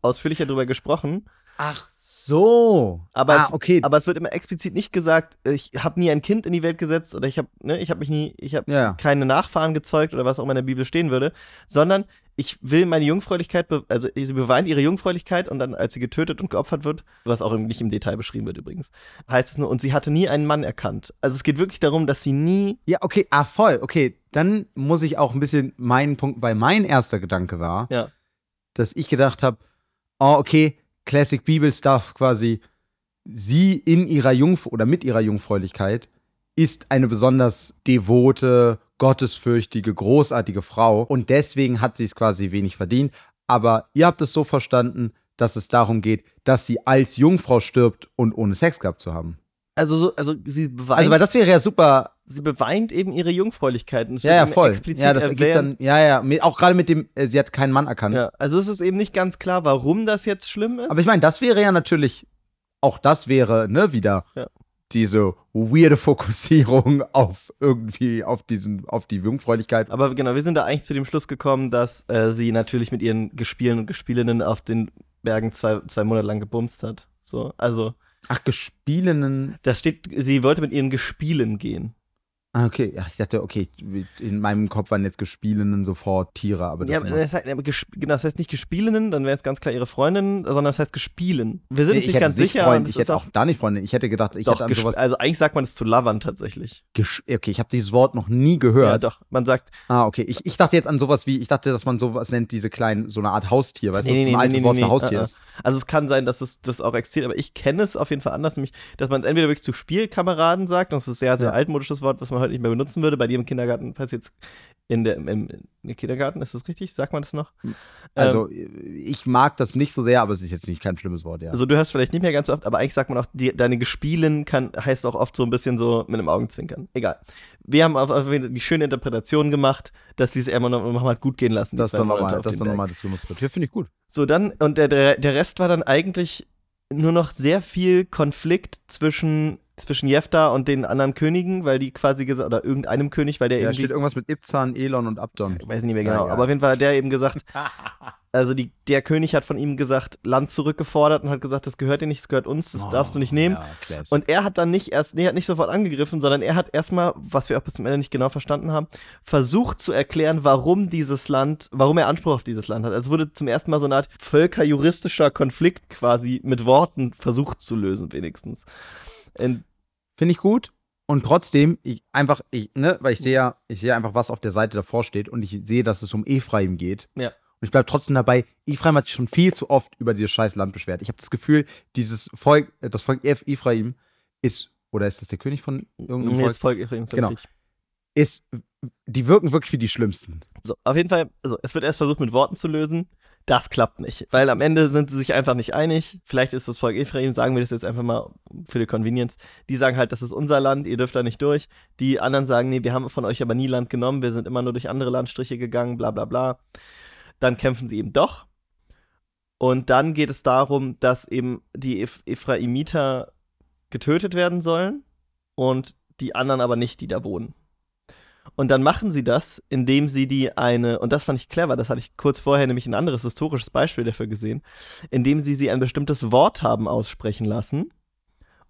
[SPEAKER 1] ausführlicher drüber gesprochen.
[SPEAKER 2] Ach so.
[SPEAKER 1] Aber
[SPEAKER 2] ah,
[SPEAKER 1] es-
[SPEAKER 2] okay.
[SPEAKER 1] Aber es wird immer explizit nicht gesagt, ich habe nie ein Kind in die Welt gesetzt oder ich habe, ne, ich habe mich nie, ich habe
[SPEAKER 2] ja.
[SPEAKER 1] keine Nachfahren gezeugt oder was auch immer in der Bibel stehen würde, sondern ich will meine Jungfräulichkeit, be also sie beweint ihre Jungfräulichkeit und dann, als sie getötet und geopfert wird, was auch nicht im Detail beschrieben wird übrigens, heißt es nur, und sie hatte nie einen Mann erkannt. Also es geht wirklich darum, dass sie nie,
[SPEAKER 2] Ja, okay, ah, voll. Okay, dann muss ich auch ein bisschen meinen Punkt, weil mein erster Gedanke war,
[SPEAKER 1] Ja.
[SPEAKER 2] dass ich gedacht habe, oh, okay, Classic Bibel Stuff quasi, sie in ihrer Jungf oder mit ihrer Jungfräulichkeit ist eine besonders devote, gottesfürchtige, großartige Frau und deswegen hat sie es quasi wenig verdient. Aber ihr habt es so verstanden, dass es darum geht, dass sie als Jungfrau stirbt und ohne Sex gehabt zu haben.
[SPEAKER 1] also so, also sie beweint,
[SPEAKER 2] Also, weil das wäre ja super
[SPEAKER 1] sie beweint eben ihre Jungfräulichkeit. Und
[SPEAKER 2] Ja, ja, voll.
[SPEAKER 1] explizit
[SPEAKER 2] Ja, das ergibt dann, ja, ja, auch gerade mit dem, äh, sie hat keinen Mann erkannt.
[SPEAKER 1] Ja, also es ist eben nicht ganz klar, warum das jetzt schlimm ist.
[SPEAKER 2] Aber ich meine, das wäre ja natürlich, auch das wäre, ne, wieder
[SPEAKER 1] Ja.
[SPEAKER 2] Diese weirde Fokussierung auf irgendwie, auf diesen, auf die Jungfräulichkeit.
[SPEAKER 1] Aber genau, wir sind da eigentlich zu dem Schluss gekommen, dass äh, sie natürlich mit ihren Gespielen und Gespielinnen auf den Bergen zwei, zwei Monate lang gebumst hat. So, also,
[SPEAKER 2] Ach, gespielenen.
[SPEAKER 1] das steht, sie wollte mit ihren Gespielen gehen.
[SPEAKER 2] Ah, okay. Ja, ich dachte, okay, in meinem Kopf waren jetzt gespielenen sofort Tiere, aber das
[SPEAKER 1] Ja,
[SPEAKER 2] ist
[SPEAKER 1] das heißt, aber genau, das heißt nicht Gespielinnen, dann wäre es ganz klar ihre Freundin, sondern das heißt Gespielen. Wir sind
[SPEAKER 2] Nee,
[SPEAKER 1] nicht ganz
[SPEAKER 2] nicht
[SPEAKER 1] sicher.
[SPEAKER 2] Freund,
[SPEAKER 1] und
[SPEAKER 2] ich
[SPEAKER 1] ist
[SPEAKER 2] hätte auch da nicht Freunde. Ich hätte gedacht, ich
[SPEAKER 1] doch,
[SPEAKER 2] hätte an sowas.
[SPEAKER 1] also eigentlich sagt man es zu lovern tatsächlich.
[SPEAKER 2] Gesch okay, ich habe dieses Wort noch nie
[SPEAKER 1] Ja,
[SPEAKER 2] gehört.
[SPEAKER 1] doch. Man sagt,
[SPEAKER 2] ah, okay. Ich, ich dachte jetzt an sowas wie, ich dachte, dass man sowas nennt, diese kleinen, so eine Art Haustier, weißt du,
[SPEAKER 1] Nee,
[SPEAKER 2] dass es
[SPEAKER 1] nee,
[SPEAKER 2] ein
[SPEAKER 1] nee,
[SPEAKER 2] altes
[SPEAKER 1] nee,
[SPEAKER 2] Wort für Haustier
[SPEAKER 1] ah.
[SPEAKER 2] ist.
[SPEAKER 1] Also es kann sein, dass es das auch existiert, aber ich kenne es auf jeden Fall anders, nämlich, dass man es entweder wirklich zu Spielkameraden sagt, und das ist ein sehr, sehr
[SPEAKER 2] Ja.
[SPEAKER 1] altmodisches Wort, was man heute nicht mehr benutzen würde. Bei dir im Kindergarten, falls jetzt in der, im, im Kindergarten, ist das richtig? Sagt man das noch?
[SPEAKER 2] Also, ich mag das nicht so sehr, aber es ist jetzt nicht kein schlimmes Wort, ja.
[SPEAKER 1] Also du hörst vielleicht nicht mehr ganz oft, aber eigentlich sagt man auch, die, deine Gespielen kann, heißt auch oft so ein bisschen so mit einem Augenzwinkern. Egal. Wir haben auf, auf jeden Fall die schöne Interpretation gemacht, dass sie es immer noch, noch mal gut gehen lassen.
[SPEAKER 2] das ist dann nochmal, das nochmal
[SPEAKER 1] Berg.
[SPEAKER 2] das genutzt wird. Ja, finde ich gut.
[SPEAKER 1] So, dann, und der, der, der Rest war dann eigentlich nur noch sehr viel Konflikt zwischen, zwischen Jefta und den anderen Königen, weil die quasi gesagt, oder irgendeinem König, weil der
[SPEAKER 2] Ja,
[SPEAKER 1] irgendwie
[SPEAKER 2] steht irgendwas mit Ibzan, Elon und Abdon.
[SPEAKER 1] ich weiß nicht mehr
[SPEAKER 2] Ja,
[SPEAKER 1] genau,
[SPEAKER 2] ja.
[SPEAKER 1] aber auf jeden Fall hat der eben gesagt, also die, der König hat von ihm gesagt, Land zurückgefordert und hat gesagt, das gehört dir nicht, das gehört uns, das darfst du nicht nehmen.
[SPEAKER 2] Oh, Ja.
[SPEAKER 1] Und er hat dann nicht erst, nee, hat nicht sofort angegriffen, sondern er hat erstmal, was wir auch bis zum Ende nicht genau verstanden haben, versucht zu erklären, warum dieses Land, warum er Anspruch auf dieses Land hat. Also es wurde zum ersten Mal so eine Art völkerjuristischer Konflikt quasi mit Worten versucht zu lösen, wenigstens. In,
[SPEAKER 2] Finde ich gut. Und trotzdem, ich einfach, ich, ne, weil ich sehe ja, ich sehe einfach, was auf der Seite davor steht und ich sehe, dass es um Ephraim geht.
[SPEAKER 1] Ja.
[SPEAKER 2] Und ich bleibe trotzdem dabei, Ephraim hat sich schon viel zu oft über dieses scheiß Land beschwert. Ich habe das Gefühl, dieses Volk, äh, das Volk Eph- Ephraim ist, oder ist das der König von irgendeinem
[SPEAKER 1] nee,
[SPEAKER 2] Volk?
[SPEAKER 1] das Volk Ephraim,
[SPEAKER 2] Genau.
[SPEAKER 1] ich.
[SPEAKER 2] Ist, die wirken wirklich wie die Schlimmsten.
[SPEAKER 1] So, auf jeden Fall, also es wird erst versucht mit Worten zu lösen. Das klappt nicht, weil am Ende sind sie sich einfach nicht einig. Vielleicht ist das Volk Ephraim, sagen wir das jetzt einfach mal für die Convenience. Die sagen halt, das ist unser Land, ihr dürft da nicht durch. Die anderen sagen, nee, wir haben von euch aber nie Land genommen, wir sind immer nur durch andere Landstriche gegangen, bla bla bla. Dann kämpfen sie eben doch. Und dann geht es darum, dass eben die Eph Ephraimiter getötet werden sollen und die anderen aber nicht, die da wohnen. Und dann machen sie das, indem sie die eine, und das fand ich clever, das hatte ich kurz vorher nämlich ein anderes historisches Beispiel dafür gesehen, indem sie sie ein bestimmtes Wort haben aussprechen lassen.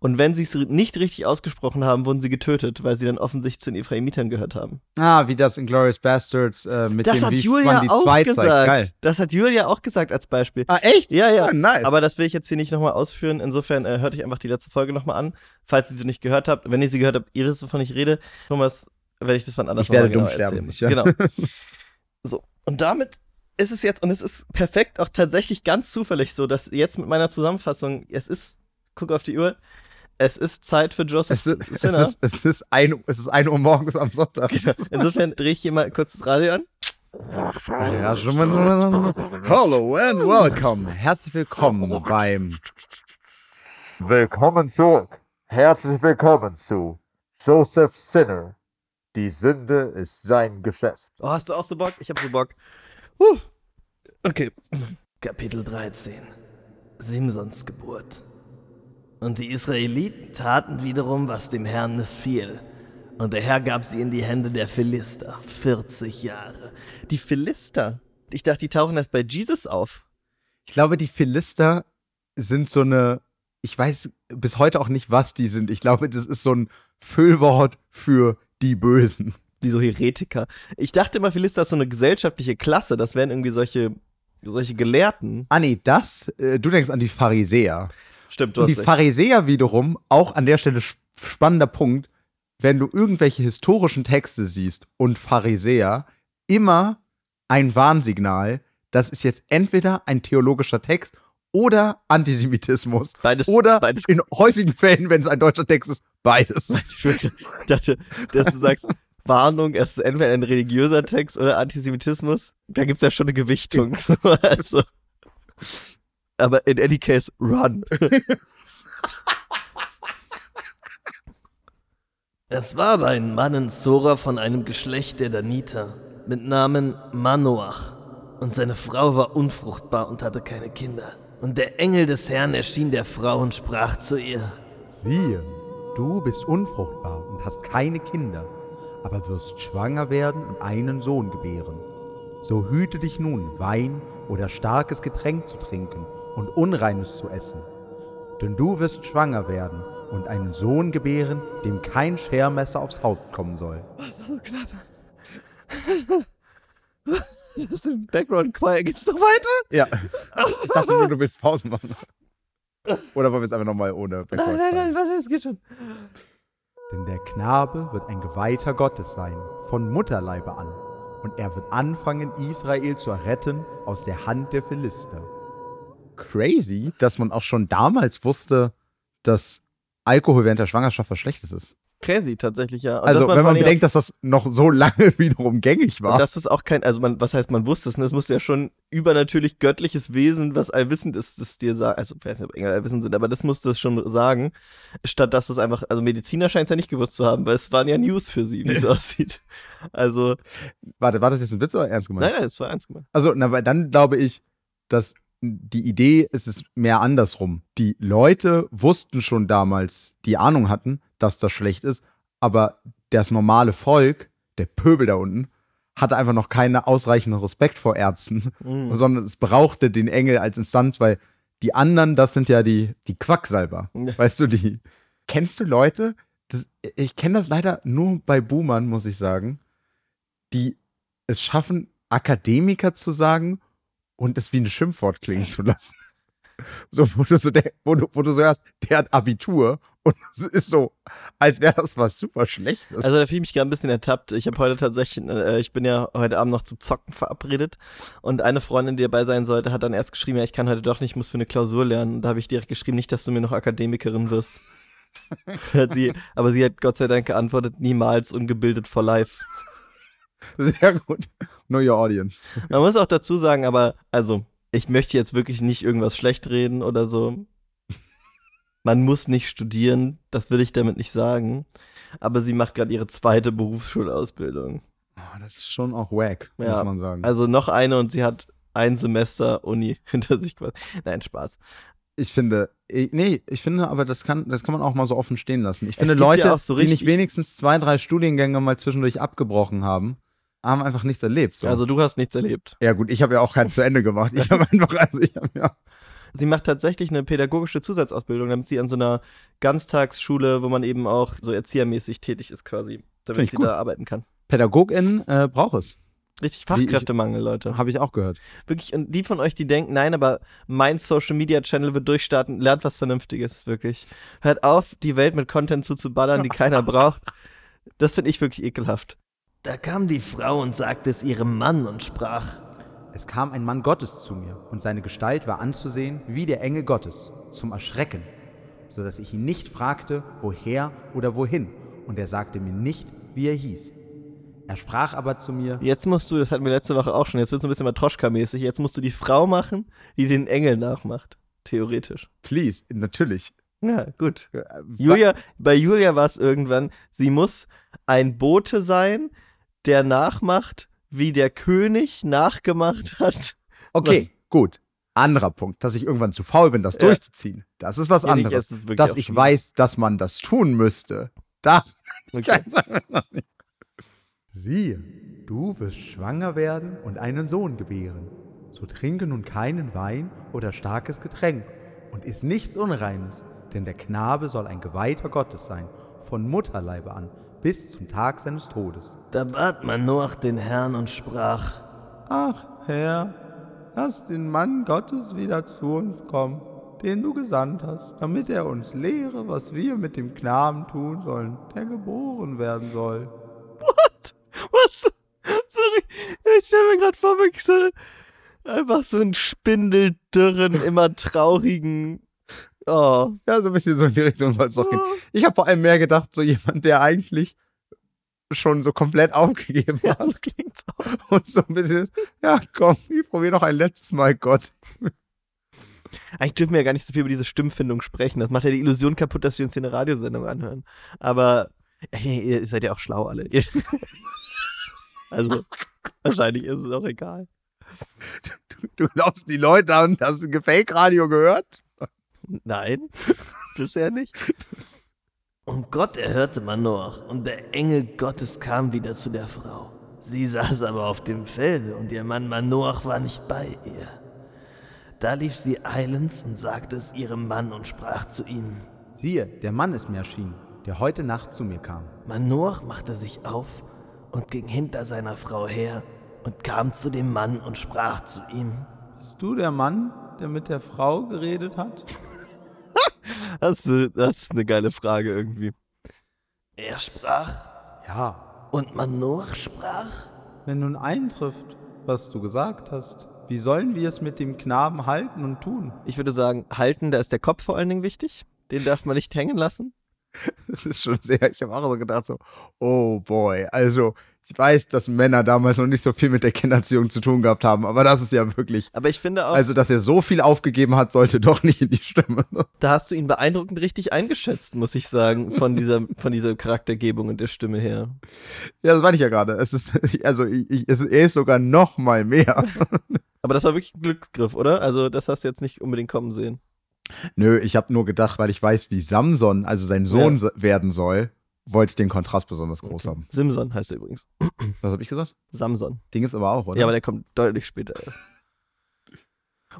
[SPEAKER 1] Und wenn sie es nicht richtig ausgesprochen haben, wurden sie getötet, weil sie dann offensichtlich zu den Ephraimitern gehört haben.
[SPEAKER 2] Ah, wie das in Glorious Bastards äh, mit
[SPEAKER 1] Das
[SPEAKER 2] dem,
[SPEAKER 1] hat
[SPEAKER 2] wie
[SPEAKER 1] Julia
[SPEAKER 2] man die
[SPEAKER 1] auch
[SPEAKER 2] zwei
[SPEAKER 1] gesagt.
[SPEAKER 2] zeigt. Geil.
[SPEAKER 1] Das hat Julia auch gesagt als Beispiel.
[SPEAKER 2] Ah, echt?
[SPEAKER 1] Ja, ja.
[SPEAKER 2] Ah, nice.
[SPEAKER 1] Aber das will ich jetzt hier nicht nochmal ausführen. Insofern äh, hört euch einfach die letzte Folge nochmal an, falls ihr sie nicht gehört habt. Wenn ihr sie gehört habt, ihr wisst, wovon ich rede. Thomas, werde ich das wann anders
[SPEAKER 2] Ich werde dumm sterben,
[SPEAKER 1] erzählen.
[SPEAKER 2] nicht, ja?
[SPEAKER 1] Genau. So, und damit ist es jetzt, und es ist perfekt, auch tatsächlich ganz zufällig so, dass jetzt mit meiner Zusammenfassung, es ist, guck auf die Uhr, es ist Zeit für Joseph
[SPEAKER 2] es, ist, es,
[SPEAKER 1] Sinner.
[SPEAKER 2] ist, es, ist ein, es ist 1 Uhr morgens am Sonntag.
[SPEAKER 1] Insofern drehe ich hier mal kurz das Radio an.
[SPEAKER 2] Ja, schon mal. Hello and welcome. Herzlich willkommen beim.
[SPEAKER 3] Willkommen zurück. Herzlich willkommen zu Joseph Sinner. Die Sünde ist sein Geschäft.
[SPEAKER 1] Oh, hast du auch so Bock? Ich hab so Bock. Huh. Okay. Kapitel 13. Simsons Geburt. Und die Israeliten taten wiederum, was dem Herrn missfiel. Und der Herr gab sie in die Hände der Philister. 40 Jahre. Die Philister? Ich dachte, die tauchen erst bei Jesus auf.
[SPEAKER 2] Ich glaube, die Philister sind so eine. Ich weiß bis heute auch nicht, was die sind. Ich glaube, das ist so ein Füllwort für die Bösen.
[SPEAKER 1] Wie so Heretiker. Ich dachte immer, Philister ist so eine gesellschaftliche Klasse. Das wären irgendwie solche, solche Gelehrten.
[SPEAKER 2] Ah, nee, das. Äh, du denkst an die Pharisäer.
[SPEAKER 1] Stimmt, du
[SPEAKER 2] Und
[SPEAKER 1] hast
[SPEAKER 2] die. Pharisäer wiederum, auch an der Stelle sp- spannender Punkt, wenn du irgendwelche historischen Texte siehst und Pharisäer, immer ein Warnsignal, das ist jetzt entweder ein theologischer Text oder Antisemitismus.
[SPEAKER 1] Beides,
[SPEAKER 2] Oder
[SPEAKER 1] beides
[SPEAKER 2] in häufigen Fällen, wenn es ein deutscher Text ist, beides.
[SPEAKER 1] Ich dachte, dass du sagst, Warnung, es ist entweder ein religiöser Text oder Antisemitismus. Da gibt es ja schon eine Gewichtung. So, also. Aber in any case, run. Es war aber ein Mann in Zora von einem Geschlecht der Daniter mit Namen Manoach. Und seine Frau war unfruchtbar und hatte keine Kinder. Und der Engel des Herrn erschien der Frau und sprach zu ihr.
[SPEAKER 2] Siehe, du bist unfruchtbar und hast keine Kinder, aber wirst schwanger werden und einen Sohn gebären. So hüte dich nun, Wein oder starkes Getränk zu trinken und Unreines zu essen. Denn du wirst schwanger werden und einen Sohn gebären, dem kein Schermesser aufs Haupt kommen soll.
[SPEAKER 1] Das war so knapp. Das ist im Background Choir. Geht's noch weiter?
[SPEAKER 2] Ja, ich dachte nur, du willst Pause machen. Oder wollen wir es einfach nochmal ohne
[SPEAKER 1] Nein, nein, nein, warte, es geht schon.
[SPEAKER 2] Denn der Knabe wird ein Geweihter Gottes sein, von Mutterleibe an. Und er wird anfangen, Israel zu erretten aus der Hand der Philister. Crazy, dass man auch schon damals wusste, dass Alkohol während der Schwangerschaft was Schlechtes ist.
[SPEAKER 1] Crazy, tatsächlich, ja. Und
[SPEAKER 2] Also, wenn man bedenkt, dass das noch so lange wiederum gängig war.
[SPEAKER 1] das ist auch kein, also man, was heißt, man wusste es, ne? das musste ja schon übernatürlich göttliches Wesen, was allwissend ist, das dir sagt, also ich weiß nicht, ob Engel allwissend sind, aber das musste es schon sagen, statt dass es einfach, also Mediziner scheint es ja nicht gewusst zu haben, weil es waren ja News für sie, wie es aussieht. Also,
[SPEAKER 2] Warte, war das jetzt ein Witz oder ernst gemeint?
[SPEAKER 1] nein, nein, es war ernst gemeint.
[SPEAKER 2] Also, na, weil dann glaube ich, dass die Idee ist es mehr andersrum. Die Leute wussten schon damals, die Ahnung hatten, dass das schlecht ist, aber das normale Volk, der Pöbel da unten, hatte einfach noch keinen ausreichenden Respekt vor Ärzten,
[SPEAKER 1] Mhm.
[SPEAKER 2] sondern es brauchte den Engel als Instanz, weil die anderen, das sind ja die, die Quacksalber. Weißt du, die. Kennst du Leute? Das, ich kenne das leider nur bei Boomern, muss ich sagen, die es schaffen, Akademiker zu sagen und es wie ein Schimpfwort klingen zu lassen. So, wo du so, der, wo du, wo du so hörst, der hat Abitur und es ist so, als wäre das was super Schlechtes.
[SPEAKER 1] Also da fühle ich mich gerade ein bisschen ertappt. Ich habe heute tatsächlich, äh, ich bin ja heute Abend noch zum Zocken verabredet und eine Freundin, die dabei sein sollte, hat dann erst geschrieben, ja, ich kann heute doch nicht, ich muss für eine Klausur lernen. Und da habe ich direkt geschrieben, nicht, dass du mir noch Akademikerin wirst. sie, aber sie hat Gott sei Dank geantwortet, niemals ungebildet for life.
[SPEAKER 2] Sehr gut. Know your audience.
[SPEAKER 1] Man muss auch dazu sagen, aber, also, ich möchte jetzt wirklich nicht irgendwas schlecht reden oder so. Man muss nicht studieren, das will ich damit nicht sagen. Aber sie macht gerade ihre zweite Berufsschulausbildung.
[SPEAKER 2] Oh, das ist schon auch wack,
[SPEAKER 1] Ja,
[SPEAKER 2] muss man sagen.
[SPEAKER 1] Also noch eine und sie hat ein Semester Uni hinter sich quasi. Nein, Spaß.
[SPEAKER 2] ich finde, nee, ich finde aber, das kann, das kann man auch mal so offen stehen lassen. Ich finde,
[SPEAKER 1] ja
[SPEAKER 2] Leute,
[SPEAKER 1] auch so
[SPEAKER 2] die nicht wenigstens zwei, drei Studiengänge mal zwischendurch abgebrochen haben, haben einfach nichts erlebt. So.
[SPEAKER 1] Also du hast nichts erlebt.
[SPEAKER 2] ja, gut, ich habe ja auch keins zu Ende gemacht. Ich habe einfach, also ich habe ja.
[SPEAKER 1] Sie macht tatsächlich eine pädagogische Zusatzausbildung, damit sie an so einer Ganztagsschule, wo man eben auch so erziehermäßig tätig ist quasi, damit sie
[SPEAKER 2] gut.
[SPEAKER 1] da arbeiten kann.
[SPEAKER 2] PädagogInnen äh, braucht es.
[SPEAKER 1] Richtig
[SPEAKER 2] Wie ich-
[SPEAKER 1] Fachkräftemangel, Leute.
[SPEAKER 2] Habe ich auch gehört.
[SPEAKER 1] Wirklich, und die von euch, die denken, nein, aber mein Social Media Channel wird durchstarten, lernt was Vernünftiges, wirklich. Hört auf, die Welt mit Content zuzuballern, die keiner braucht. Das finde ich wirklich ekelhaft. Da kam die Frau und sagte es ihrem Mann und sprach:
[SPEAKER 2] Es kam ein Mann Gottes zu mir, und seine Gestalt war anzusehen wie der Engel Gottes, zum Erschrecken, so dass ich ihn nicht fragte, woher oder wohin, und er sagte mir nicht, wie er hieß. Er sprach aber zu mir,
[SPEAKER 1] Jetzt musst du, das hatten wir letzte Woche auch schon, jetzt wird es ein bisschen Matroschka-mäßig, jetzt musst du die Frau machen, die den Engel nachmacht. Theoretisch.
[SPEAKER 2] please, natürlich.
[SPEAKER 1] Ja, gut.
[SPEAKER 2] Äh,
[SPEAKER 1] Julia, bei Julia war es irgendwann, sie muss ein Bote sein, der nachmacht, wie der König nachgemacht hat.
[SPEAKER 2] Okay, gut. Anderer Punkt, dass ich irgendwann zu faul bin, das
[SPEAKER 1] Ja.
[SPEAKER 2] durchzuziehen. Das ist was
[SPEAKER 1] Ja,
[SPEAKER 2] anderes.
[SPEAKER 1] es ist
[SPEAKER 2] dass ich weiß, dass man das tun müsste. Da.
[SPEAKER 1] Okay.
[SPEAKER 2] Siehe, du wirst schwanger werden und einen Sohn gebären. So trinke nun keinen Wein oder starkes Getränk und iss nichts Unreines, denn der Knabe soll ein Geweihter Gottes sein, von Mutterleibe an bis zum Tag seines Todes.
[SPEAKER 1] Da bat man Noach den Herrn und sprach:
[SPEAKER 2] Ach, Herr, lass den Mann Gottes wieder zu uns kommen, den du gesandt hast, damit er uns lehre, was wir mit dem Knaben tun sollen, der geboren werden soll.
[SPEAKER 1] Was? Sorry, ich stelle mir gerade vor, wirklich so einfach so einen spindeldürren, immer traurigen. Oh.
[SPEAKER 2] Ja, so ein bisschen so in die Richtung soll es doch gehen. Ich habe vor allem mehr gedacht, so jemand, der eigentlich schon so komplett aufgegeben
[SPEAKER 1] Ja,
[SPEAKER 2] hat
[SPEAKER 1] das klingt so.
[SPEAKER 2] und so ein bisschen ist, ja komm, ich probiere noch ein letztes Mal Gott.
[SPEAKER 1] Eigentlich dürfen wir ja gar nicht so viel über diese Stimmfindung sprechen. Das macht ja die Illusion kaputt, dass wir uns hier eine Radiosendung anhören. Aber ihr seid ja auch schlau alle. Also, wahrscheinlich ist es auch egal.
[SPEAKER 2] Du glaubst, die Leute haben das Fake-Radio gehört?
[SPEAKER 1] Nein, bisher nicht. Und Gott erhörte Manoach, und der Engel Gottes kam wieder zu der Frau. Sie saß aber auf dem Felde, und ihr Mann Manoach war nicht bei ihr. Da lief sie eilends und sagte es ihrem Mann und sprach zu ihm.
[SPEAKER 2] Siehe, der Mann ist mir erschienen, der heute Nacht zu mir kam.
[SPEAKER 1] Manoach machte sich auf und ging hinter seiner Frau her und kam zu dem Mann und sprach zu ihm.
[SPEAKER 2] Bist du der Mann, der mit der Frau geredet hat?
[SPEAKER 1] Das, ist- das ist eine geile Frage irgendwie. Er sprach
[SPEAKER 2] Ja.
[SPEAKER 1] und Manoach sprach.
[SPEAKER 2] Wenn nun eintrifft, was du gesagt hast, wie sollen wir es mit dem Knaben halten und tun?
[SPEAKER 1] Ich würde sagen, halten, da ist der Kopf vor allen Dingen wichtig. Den darf man nicht hängen lassen.
[SPEAKER 2] Das ist schon sehr, ich habe auch so gedacht, so, oh boy, also ich weiß, dass Männer damals noch nicht so viel mit der Kindererziehung zu tun gehabt haben, aber das ist ja wirklich,
[SPEAKER 1] Aber ich finde auch,
[SPEAKER 2] also dass er so viel aufgegeben hat, sollte doch nicht in die Stimme.
[SPEAKER 1] da hast du ihn beeindruckend richtig eingeschätzt, muss ich sagen, von dieser, von dieser Charaktergebung und der Stimme her.
[SPEAKER 2] Ja, das meine ich ja gerade. Es ist, also ich, ich, es, er ist sogar noch mal mehr.
[SPEAKER 1] Aber das war wirklich ein Glücksgriff, oder? Also, das hast du jetzt nicht unbedingt kommen sehen.
[SPEAKER 2] Nö, ich habe nur gedacht, weil ich weiß, wie Samson, also sein Sohn
[SPEAKER 1] Ja.
[SPEAKER 2] werden soll, wollte ich den Kontrast besonders groß
[SPEAKER 1] Okay.
[SPEAKER 2] haben.
[SPEAKER 1] Simson heißt er übrigens.
[SPEAKER 2] Was habe ich gesagt?
[SPEAKER 1] Samson.
[SPEAKER 2] Den gibt's aber auch, oder?
[SPEAKER 1] Ja, aber der kommt deutlich später erst.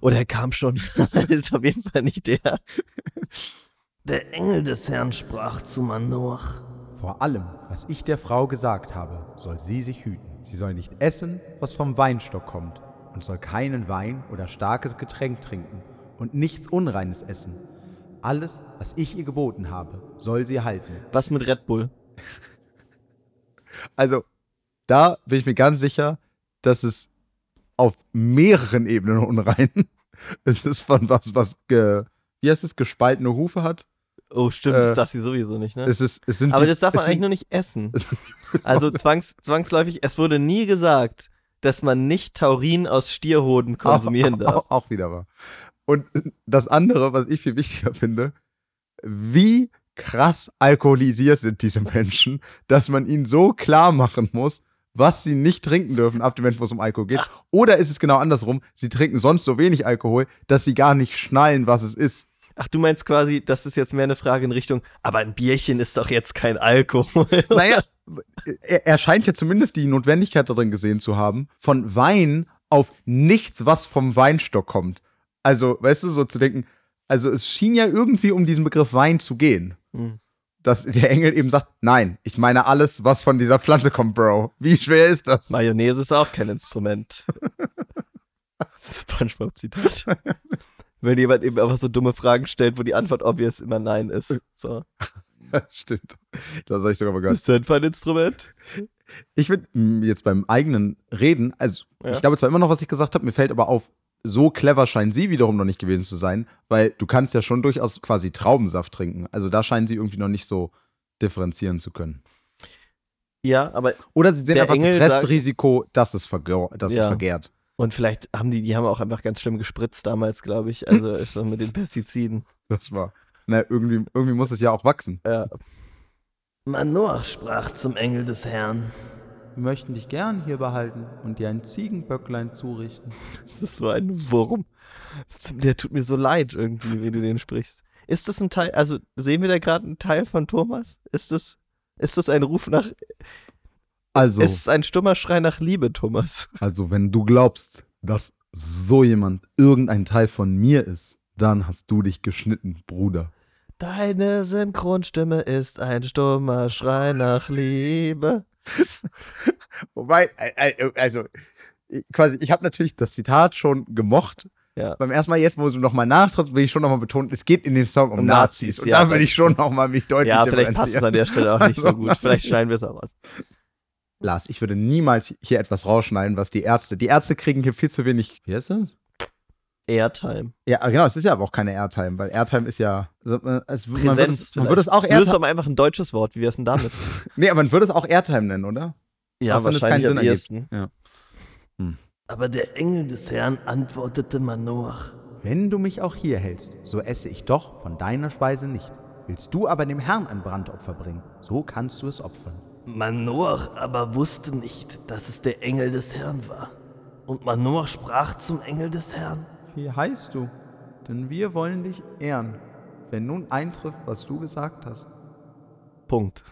[SPEAKER 1] Oder er kam schon. das ist auf jeden Fall nicht der. Der Engel des Herrn sprach zu Manoach.
[SPEAKER 2] Vor allem, was ich der Frau gesagt habe, soll sie sich hüten. Sie soll nicht essen, was vom Weinstock kommt, und soll keinen Wein oder starkes Getränk trinken und nichts Unreines essen. Alles, was ich ihr geboten habe, soll sie halten.
[SPEAKER 1] Was mit Red Bull?
[SPEAKER 2] Also, da bin ich mir ganz sicher, dass es auf mehreren Ebenen unrein. Es ist von was, was, ge, wie heißt es, gespaltene Hufe hat.
[SPEAKER 1] Oh, stimmt,
[SPEAKER 2] Äh,
[SPEAKER 1] das darf sie sowieso nicht, ne?
[SPEAKER 2] Es ist, es sind
[SPEAKER 1] Aber
[SPEAKER 2] die,
[SPEAKER 1] das darf man eigentlich
[SPEAKER 2] sind,
[SPEAKER 1] nur nicht essen. Also zwangs, zwangsläufig, es wurde nie gesagt, dass man nicht Taurin aus Stierhoden konsumieren
[SPEAKER 2] auch,
[SPEAKER 1] darf.
[SPEAKER 2] Auch, auch wieder wahr. Und das andere, was ich viel wichtiger finde, wie krass alkoholisiert sind diese Menschen, dass man ihnen so klar machen muss, was sie nicht trinken dürfen ab dem Moment, wo es um Alkohol geht. Oder ist es genau andersrum, sie trinken sonst so wenig Alkohol, dass sie gar nicht schnallen, was es ist.
[SPEAKER 1] Ach, du meinst quasi, das ist jetzt mehr eine Frage in Richtung, aber ein Bierchen ist doch jetzt kein Alkohol.
[SPEAKER 2] Naja, er, er scheint ja zumindest die Notwendigkeit darin gesehen zu haben, von Wein auf nichts, was vom Weinstock kommt. Also, weißt du, so zu denken, also es schien ja irgendwie um diesen Begriff Wein zu gehen.
[SPEAKER 1] Hm.
[SPEAKER 2] Dass der Engel eben sagt, nein, ich meine alles, was von dieser Pflanze kommt, Bro. Wie schwer ist das?
[SPEAKER 1] Mayonnaise ist auch kein Instrument. Spongebob-Zitat. Wenn jemand eben einfach so dumme Fragen stellt, wo die Antwort obvious immer Nein ist. So.
[SPEAKER 2] Stimmt. Das habe ich sogar mal gehört.
[SPEAKER 1] Ist Senf ein Instrument?
[SPEAKER 2] Ich finde jetzt beim eigenen Reden, also
[SPEAKER 1] Ja.
[SPEAKER 2] ich glaube zwar immer noch, was ich gesagt habe, mir fällt aber auf, so clever scheinen sie wiederum noch nicht gewesen zu sein, weil du kannst ja schon durchaus quasi Traubensaft trinken. Also da scheinen sie irgendwie noch nicht so differenzieren zu können.
[SPEAKER 1] Ja, aber
[SPEAKER 2] Oder sie sehen einfach
[SPEAKER 1] Engel
[SPEAKER 2] das Restrisiko, dass es, vergör, dass
[SPEAKER 1] Ja.
[SPEAKER 2] es vergärt.
[SPEAKER 1] und vielleicht haben die, die haben auch einfach ganz schlimm gespritzt damals, glaube ich. Also ist so mit den Pestiziden.
[SPEAKER 2] Das war. Na, irgendwie, irgendwie muss es ja auch wachsen.
[SPEAKER 1] Ja. Manoach sprach zum Engel des Herrn.
[SPEAKER 2] Wir möchten dich gern hier behalten und dir ein Ziegenböcklein zurichten.
[SPEAKER 1] Das war ein Wurm. Der tut mir so leid irgendwie, wie du den sprichst. Ist das ein Teil, also sehen wir da gerade einen Teil von Thomas? Ist das, ist das ein Ruf nach,
[SPEAKER 2] Also,
[SPEAKER 1] ist es ein stummer Schrei nach Liebe, Thomas?
[SPEAKER 2] also, wenn du glaubst, dass so jemand irgendein Teil von mir ist, dann hast du dich geschnitten, Bruder.
[SPEAKER 1] Deine Synchronstimme ist ein stummer Schrei nach Liebe.
[SPEAKER 2] Wobei, also, quasi, ich habe natürlich das Zitat schon gemocht.
[SPEAKER 1] Ja.
[SPEAKER 2] Beim ersten Mal jetzt, wo du nochmal nachtrittst, will ich schon nochmal betonen, es geht in dem Song um,
[SPEAKER 1] Um
[SPEAKER 2] Nazis.
[SPEAKER 1] Nazis,
[SPEAKER 2] Und
[SPEAKER 1] ja,
[SPEAKER 2] da will ich schon nochmal mich deutlich
[SPEAKER 1] Ja, vielleicht passt es an der Stelle auch nicht so gut. Vielleicht schneiden wir es auch aus.
[SPEAKER 2] Lars, ich würde niemals hier etwas rausschneiden, was die Ärzte. Die Ärzte kriegen hier viel zu wenig. Wie heißt das?
[SPEAKER 1] Airtime.
[SPEAKER 2] Ja, genau, es ist ja aber auch keine Airtime, weil Airtime ist ja. Also, äh, es, man, würde,
[SPEAKER 1] Präsenz
[SPEAKER 2] es- man würde es auch
[SPEAKER 1] vielleicht. Das ist
[SPEAKER 2] Airtime.
[SPEAKER 1] aber einfach ein deutsches Wort. Wie wär's denn damit?
[SPEAKER 2] Nee, aber man würde es auch Airtime nennen, oder?
[SPEAKER 1] Ja,
[SPEAKER 2] Auch es
[SPEAKER 1] wahrscheinlich am
[SPEAKER 2] Sinn
[SPEAKER 1] ehesten.
[SPEAKER 2] Ja. Hm.
[SPEAKER 1] Aber der Engel des Herrn antwortete Manoach.
[SPEAKER 2] Wenn du mich auch hier hältst, so esse ich doch von deiner Speise nicht. Willst du aber dem Herrn ein Brandopfer bringen, so kannst du es opfern.
[SPEAKER 1] Manoach aber wusste nicht, dass es der Engel des Herrn war. Und Manoach sprach zum Engel des Herrn.
[SPEAKER 2] Wie heißt du? Denn wir wollen dich ehren, wenn nun eintrifft, was du gesagt hast.
[SPEAKER 1] Punkt.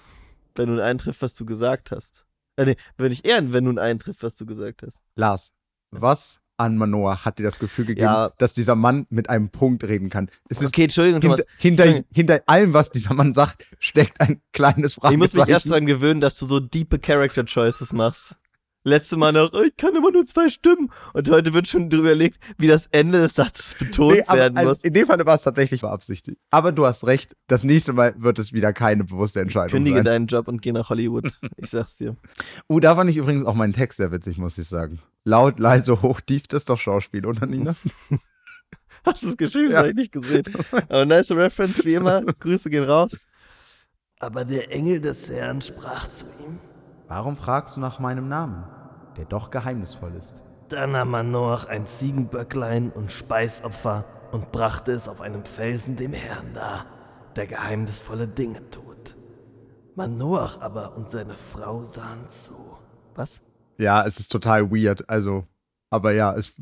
[SPEAKER 1] Wenn nun eintrifft, was du gesagt hast. Äh, nee, wenn ich ehren, wenn nun eintrifft, was du gesagt hast.
[SPEAKER 2] Lars, was an Manoah hat dir das Gefühl gegeben,
[SPEAKER 1] Ja.
[SPEAKER 2] dass dieser Mann mit einem Punkt reden kann? Es ist
[SPEAKER 1] Okay, Entschuldigung, Thomas.
[SPEAKER 2] hinter,
[SPEAKER 1] Entschuldigung.
[SPEAKER 2] hinter allem, was dieser Mann sagt, steckt ein kleines
[SPEAKER 1] Ich muss mich erst
[SPEAKER 2] Fragezeichen.
[SPEAKER 1] dran gewöhnen, dass du so diepe Character Choices machst. Letzte Mal noch, oh, ich kann immer nur zwei Stimmen. Und heute wird schon drüber überlegt, wie das Ende des Satzes betont
[SPEAKER 2] Nee, aber,
[SPEAKER 1] werden
[SPEAKER 2] also,
[SPEAKER 1] muss.
[SPEAKER 2] in dem Fall war es tatsächlich beabsichtigt. Aber du hast recht, das nächste Mal wird es wieder keine bewusste Entscheidung
[SPEAKER 1] Kündige
[SPEAKER 2] sein.
[SPEAKER 1] deinen Job und geh nach Hollywood. Ich sag's dir.
[SPEAKER 2] Oh, da fand ich übrigens auch meinen Text sehr witzig, muss ich sagen. Laut, leise, hoch, tief, das ist doch Schauspiel, oder Nina?
[SPEAKER 1] Hast du es geschrieben?
[SPEAKER 2] Ja.
[SPEAKER 1] Das hab ich nicht gesehen. Aber nice Reference, wie immer. Grüße gehen raus.
[SPEAKER 4] Aber der Engel des Herrn sprach zu ihm.
[SPEAKER 2] Warum fragst du nach meinem Namen, der doch geheimnisvoll ist?
[SPEAKER 4] Da nahm Manoach ein Ziegenböcklein und Speisopfer und brachte es auf einem Felsen dem Herrn dar, der geheimnisvolle Dinge tut. Manoach aber und seine Frau sahen zu.
[SPEAKER 1] Was?
[SPEAKER 2] Ja, es ist total weird. Also, aber ja, es,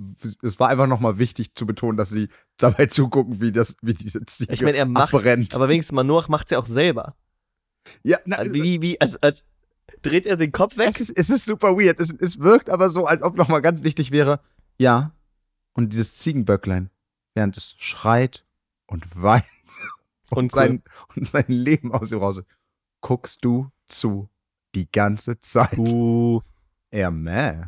[SPEAKER 2] es war einfach nochmal wichtig zu betonen, dass sie dabei zugucken, wie, das, wie diese Ziege
[SPEAKER 1] Ich meine, er macht,
[SPEAKER 2] abbrennt.
[SPEAKER 1] aber wenigstens Manoach macht es ja auch selber.
[SPEAKER 2] ja, na,
[SPEAKER 1] Also, wie, wie, als, als dreht er den Kopf weg?
[SPEAKER 2] es, ist, es ist super weird. Es, es wirkt aber so, als ob nochmal ganz wichtig wäre. Ja, und dieses Ziegenböcklein, während es schreit und weint und,
[SPEAKER 1] Und
[SPEAKER 2] sein, und sein Leben aus ihm raus, guckst du zu die ganze Zeit.
[SPEAKER 1] Uh.
[SPEAKER 2] Er mäh.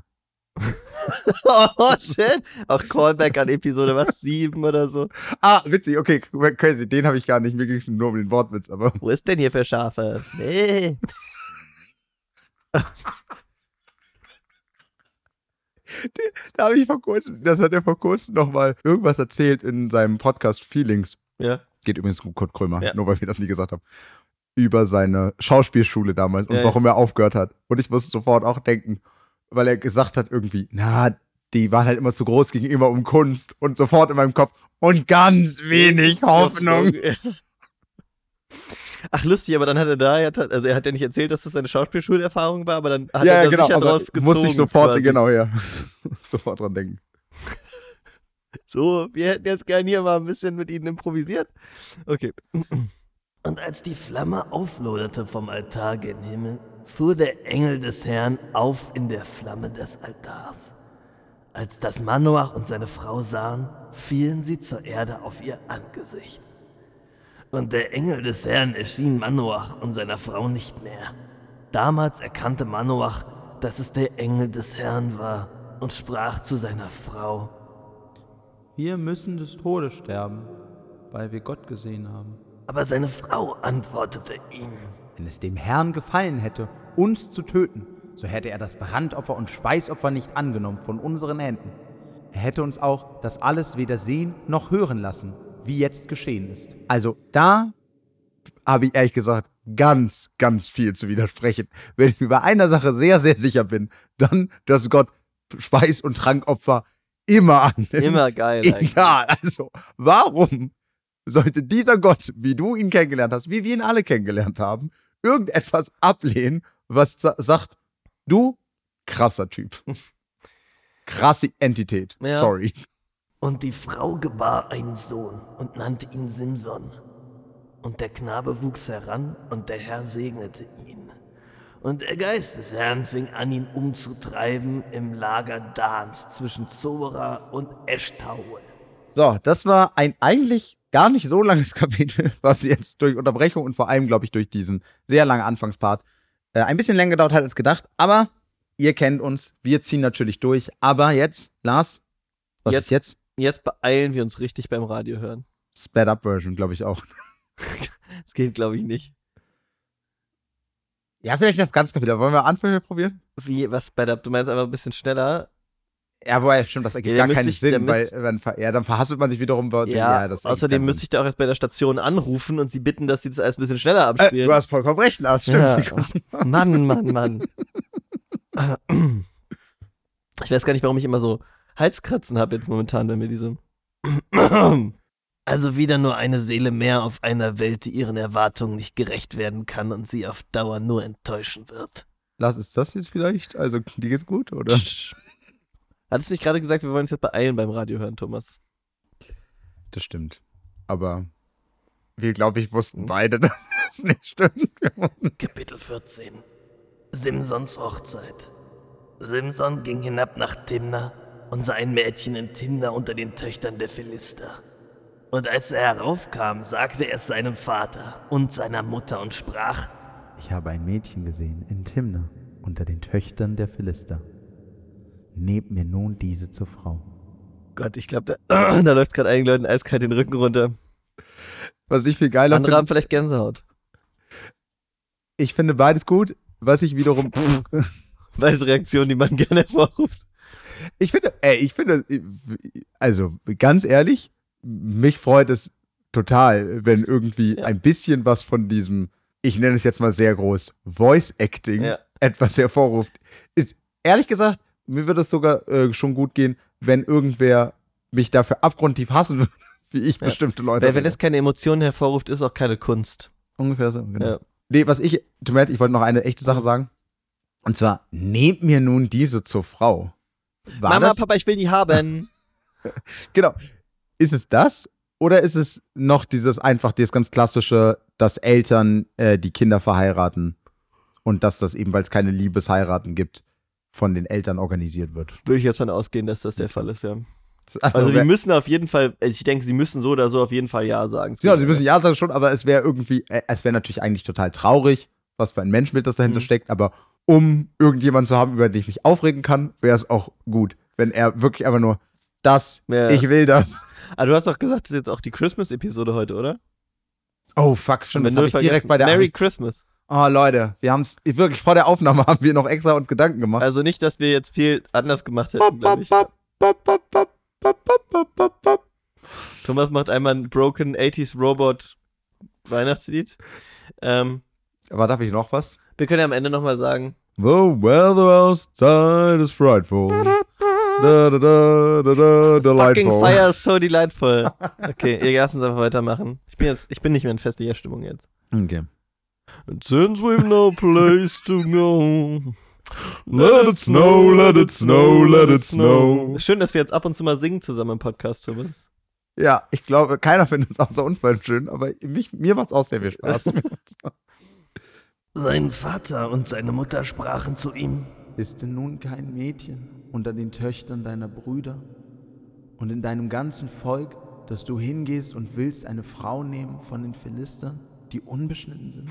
[SPEAKER 1] oh, shit. Auch Callback an Episode was, 7 oder so.
[SPEAKER 2] Ah, witzig, okay, crazy. Den habe ich gar nicht. Mir ging es nur um den Wortwitz, aber.
[SPEAKER 1] Wo ist denn hier für Schafe? Nee.
[SPEAKER 2] Da habe ich vor kurzem, das hat er vor kurzem nochmal irgendwas erzählt in seinem Podcast Feelings.
[SPEAKER 1] Ja.
[SPEAKER 2] Geht übrigens um Kurt Krömer,
[SPEAKER 1] Ja.
[SPEAKER 2] nur weil wir das nie gesagt haben. Über seine Schauspielschule damals und
[SPEAKER 1] Ja,
[SPEAKER 2] warum er aufgehört hat. Und ich musste sofort auch denken, weil er gesagt hat irgendwie, na, die waren halt immer zu groß, ging immer um Kunst und sofort in meinem Kopf und ganz wenig Hoffnung.
[SPEAKER 1] Ach, lustig, aber dann hat er da, also er hat ja nicht erzählt, dass das seine Schauspielschulerfahrung war, aber dann hat
[SPEAKER 2] ja,
[SPEAKER 1] er
[SPEAKER 2] ja,
[SPEAKER 1] da
[SPEAKER 2] genau,
[SPEAKER 1] sicher draus gezogen.
[SPEAKER 2] muss ich sofort,
[SPEAKER 1] quasi.
[SPEAKER 2] genau, ja. sofort dran denken.
[SPEAKER 1] So, wir hätten jetzt gerne hier mal ein bisschen mit ihnen improvisiert. Okay.
[SPEAKER 4] Und als die Flamme aufloderte vom Altar gen Himmel, fuhr der Engel des Herrn auf in der Flamme des Altars. Als das Manoach und seine Frau sahen, fielen sie zur Erde auf ihr Angesicht. Und der Engel des Herrn erschien Manoach und seiner Frau nicht mehr. Damals erkannte Manoach, dass es der Engel des Herrn war und sprach zu seiner Frau,
[SPEAKER 2] Wir müssen des Todes sterben, weil wir Gott gesehen haben.
[SPEAKER 4] aber seine Frau antwortete ihm,
[SPEAKER 2] Wenn es dem Herrn gefallen hätte, uns zu töten, so hätte er das Brandopfer und Speisopfer nicht angenommen von unseren Händen. Er hätte uns auch das alles weder sehen noch hören lassen, wie jetzt geschehen ist. Also da habe ich ehrlich gesagt ganz, ganz viel zu widersprechen. Wenn ich mir bei einer Sache sehr, sehr sicher bin, dann, dass Gott Speis- und Trankopfer immer annimmt.
[SPEAKER 1] Immer geil. eigentlich.
[SPEAKER 2] Egal, also warum sollte dieser Gott, wie du ihn kennengelernt hast, wie wir ihn alle kennengelernt haben, irgendetwas ablehnen, was sa- sagt, du krasser Typ. Krasse Entität.
[SPEAKER 1] Ja.
[SPEAKER 2] Sorry.
[SPEAKER 4] Und die Frau gebar einen Sohn und nannte ihn Simson. Und der Knabe wuchs heran, und der Herr segnete ihn. Und der Geist des Herrn fing an, ihn umzutreiben im Lager Dans zwischen Zora und Eschtaol.
[SPEAKER 2] So, das war ein eigentlich gar nicht so langes Kapitel, was jetzt durch Unterbrechung und vor allem, glaube ich, durch diesen sehr langen Anfangspart äh, ein bisschen länger gedauert hat als gedacht. Aber ihr kennt uns, wir ziehen natürlich durch. Aber jetzt, Lars, was
[SPEAKER 1] Jetzt-
[SPEAKER 2] ist jetzt?
[SPEAKER 1] Jetzt beeilen wir uns richtig beim Radio hören.
[SPEAKER 2] Sped-Up-Version, glaube ich auch.
[SPEAKER 1] Das geht, glaube ich, nicht.
[SPEAKER 2] Ja, vielleicht das ganze Kapitel. Wollen wir anfangen probieren?
[SPEAKER 1] Wie, was Sped Up? Du meinst einfach ein bisschen schneller?
[SPEAKER 2] Ja, wobei, stimmt, das ergibt
[SPEAKER 1] Ja,
[SPEAKER 2] gar keinen
[SPEAKER 1] ich-
[SPEAKER 2] Sinn, weil ver- ja, dann verhasselt man sich wiederum. bei-
[SPEAKER 1] Ja,
[SPEAKER 2] ergibt
[SPEAKER 1] außerdem müsste ich da auch erst bei der Station anrufen und sie bitten, dass sie das alles ein bisschen schneller
[SPEAKER 2] äh,
[SPEAKER 1] abspielen.
[SPEAKER 2] Du hast vollkommen recht, Lars,
[SPEAKER 1] Ja.
[SPEAKER 2] stimmt.
[SPEAKER 1] Mann, Mann, Mann. Ich weiß gar nicht, warum ich immer so Halskratzen habe jetzt momentan, wenn wir diese.
[SPEAKER 4] Also wieder nur eine Seele mehr auf einer Welt, die ihren Erwartungen nicht gerecht werden kann und sie auf Dauer nur enttäuschen wird.
[SPEAKER 2] Lars, ist das jetzt vielleicht? Also, dir geht's gut, oder?
[SPEAKER 1] Hattest du nicht gerade gesagt, wir wollen uns jetzt beeilen beim Radio hören, Thomas?
[SPEAKER 2] Das stimmt. Aber wir, glaube ich, wussten beide, dass das nicht stimmt.
[SPEAKER 4] Kapitel 14 Simsons Hochzeit Simson ging hinab nach Timna und sah ein Mädchen in Timna unter den Töchtern der Philister. Und als er heraufkam, sagte er es seinem Vater und seiner Mutter und sprach,
[SPEAKER 2] Ich habe ein Mädchen gesehen in Timna unter den Töchtern der Philister. Nehmt mir nun diese zur Frau.
[SPEAKER 1] Gott, ich glaube, da, da läuft gerade einigen Leuten eiskalt den Rücken runter.
[SPEAKER 2] Was ich viel geiler
[SPEAKER 1] Andere haben vielleicht Gänsehaut.
[SPEAKER 2] ich finde beides gut. Was ich wiederum
[SPEAKER 1] Beides Reaktionen, die man gerne hervorruft.
[SPEAKER 2] Ich finde, ey, ich finde, also ganz ehrlich, mich freut es total, wenn irgendwie
[SPEAKER 1] Ja.
[SPEAKER 2] ein bisschen was von diesem ich nenne es jetzt mal sehr groß, Voice Acting
[SPEAKER 1] Ja.
[SPEAKER 2] etwas hervorruft, ist ehrlich gesagt, mir würde es sogar äh, schon gut gehen, wenn irgendwer mich dafür abgrundtief hassen würde, wie ich
[SPEAKER 1] Ja.
[SPEAKER 2] bestimmte Leute.
[SPEAKER 1] Weil wenn es keine Emotionen hervorruft, ist auch keine Kunst.
[SPEAKER 2] Ungefähr so, genau.
[SPEAKER 1] Ja.
[SPEAKER 2] Nee, was ich, tut mir leid, ich wollte noch eine echte Sache sagen. Und zwar, nehmt mir nun diese zur Frau. War
[SPEAKER 1] Mama,
[SPEAKER 2] das,
[SPEAKER 1] Papa, ich will die haben.
[SPEAKER 2] Genau. Ist es das? Oder ist es noch dieses einfach, dieses ganz klassische, dass Eltern äh, die Kinder verheiraten und dass das eben, weil es keine Liebesheiraten gibt, von den Eltern organisiert wird?
[SPEAKER 1] Würde ich jetzt von ausgehen, dass das der Fall ist, ja.
[SPEAKER 2] Einfach
[SPEAKER 1] Also die müssen auf jeden Fall, also ich denke, sie müssen so oder so auf jeden Fall Ja sagen.
[SPEAKER 2] Ja, sie müssen ja sagen schon, aber es wäre irgendwie, äh, es wäre natürlich eigentlich total traurig, was für ein Menschbild das dahinter
[SPEAKER 1] Mhm.
[SPEAKER 2] steckt, aber um irgendjemanden zu haben, über den ich mich aufregen kann, wäre es auch gut, wenn er wirklich einfach nur das,
[SPEAKER 1] Ja.
[SPEAKER 2] ich will das.
[SPEAKER 1] Ah, du hast doch gesagt, das ist jetzt auch die Christmas-Episode heute, oder?
[SPEAKER 2] Oh fuck, schon das
[SPEAKER 1] Wenn
[SPEAKER 2] habe ich direkt bei der
[SPEAKER 1] Merry
[SPEAKER 2] Angst-
[SPEAKER 1] Christmas.
[SPEAKER 2] Oh Leute, wir haben es wirklich vor der Aufnahme haben wir noch extra uns Gedanken gemacht.
[SPEAKER 1] Also nicht, dass wir jetzt viel anders gemacht hätten, glaube ich. Thomas macht einmal ein Broken 80s Robot Weihnachtslied. Ähm,
[SPEAKER 2] Aber darf ich noch was?
[SPEAKER 1] wir können ja am Ende nochmal sagen,
[SPEAKER 2] The weather outside is frightful. Da, da, da, da, da,
[SPEAKER 1] fucking
[SPEAKER 2] delightful.
[SPEAKER 1] fire is so delightful. Okay, ihr lasst uns einfach weitermachen. Ich bin jetzt, ich bin nicht mehr in fester Stimmung jetzt.
[SPEAKER 2] Okay.
[SPEAKER 1] And since we've no place to go,
[SPEAKER 2] Let it snow, let it snow, let it snow.
[SPEAKER 1] Schön, dass wir jetzt ab und zu mal singen zusammen im Podcast, Thomas.
[SPEAKER 2] Ja, ich glaube, keiner findet es außer unfall schön, aber mich, mir macht es auch sehr viel Spaß.
[SPEAKER 4] Sein Vater und seine Mutter sprachen zu ihm.
[SPEAKER 2] Ist denn nun kein Mädchen unter den Töchtern deiner Brüder und in deinem ganzen Volk, dass du hingehst und willst eine Frau nehmen von den Philistern, die unbeschnitten sind?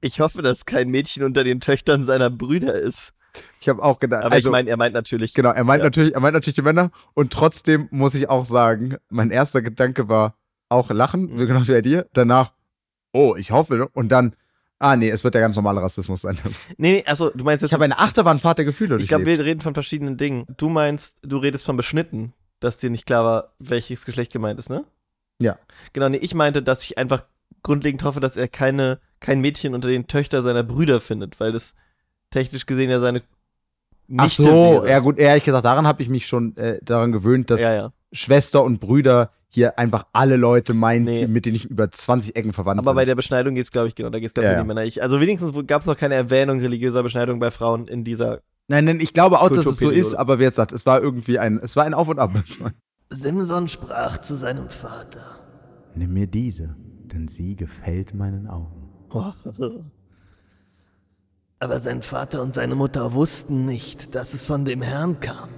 [SPEAKER 1] Ich hoffe, dass kein Mädchen unter den Töchtern seiner Brüder ist.
[SPEAKER 2] Ich habe auch gedacht,
[SPEAKER 1] Aber
[SPEAKER 2] also,
[SPEAKER 1] ich meine, er meint natürlich.
[SPEAKER 2] genau, er meint
[SPEAKER 1] ja.
[SPEAKER 2] natürlich, er meint natürlich die Männer und trotzdem muss ich auch sagen, mein erster Gedanke war auch lachen,
[SPEAKER 1] Mhm.
[SPEAKER 2] genau wie bei dir. Danach, oh, ich hoffe, und dann, ah nee, es wird der ganz normale Rassismus sein.
[SPEAKER 1] Nee, nee, also du meinst jetzt.
[SPEAKER 2] Ich habe eine Achterbahnfahrt der Gefühle
[SPEAKER 1] ich glaube, wir reden von verschiedenen Dingen. Du meinst, du redest von beschnitten, dass dir nicht klar war, welches Geschlecht gemeint ist, ne?
[SPEAKER 2] Ja.
[SPEAKER 1] Genau, nee, ich meinte, dass ich einfach grundlegend hoffe, dass er keine, kein Mädchen unter den Töchter seiner Brüder findet, weil das technisch gesehen ja seine
[SPEAKER 2] Ach
[SPEAKER 1] Nichte
[SPEAKER 2] so,
[SPEAKER 1] wäre.
[SPEAKER 2] ja gut, ehrlich gesagt, daran habe ich mich schon äh, daran gewöhnt, dass
[SPEAKER 1] ja, ja.
[SPEAKER 2] Schwester und Brüder hier einfach alle Leute meinen,
[SPEAKER 1] Nee.
[SPEAKER 2] mit denen ich über 20 Ecken verwandt
[SPEAKER 1] Aber
[SPEAKER 2] sind.
[SPEAKER 1] bei der Beschneidung geht es, glaube ich, genau, da geht es, glaube ich,
[SPEAKER 2] Ja,
[SPEAKER 1] um die
[SPEAKER 2] ja.
[SPEAKER 1] Männer. Ich, also wenigstens gab es noch keine Erwähnung religiöser Beschneidung bei Frauen in dieser.
[SPEAKER 2] nein, nein, ich glaube auch, dass es so ist, aber wie jetzt sagt, es war irgendwie ein, es war ein Auf und Ab.
[SPEAKER 4] Simson sprach zu seinem Vater.
[SPEAKER 2] Nimm mir diese, denn sie gefällt meinen Augen.
[SPEAKER 4] Aber sein Vater und seine Mutter wussten nicht, dass es von dem Herrn kam.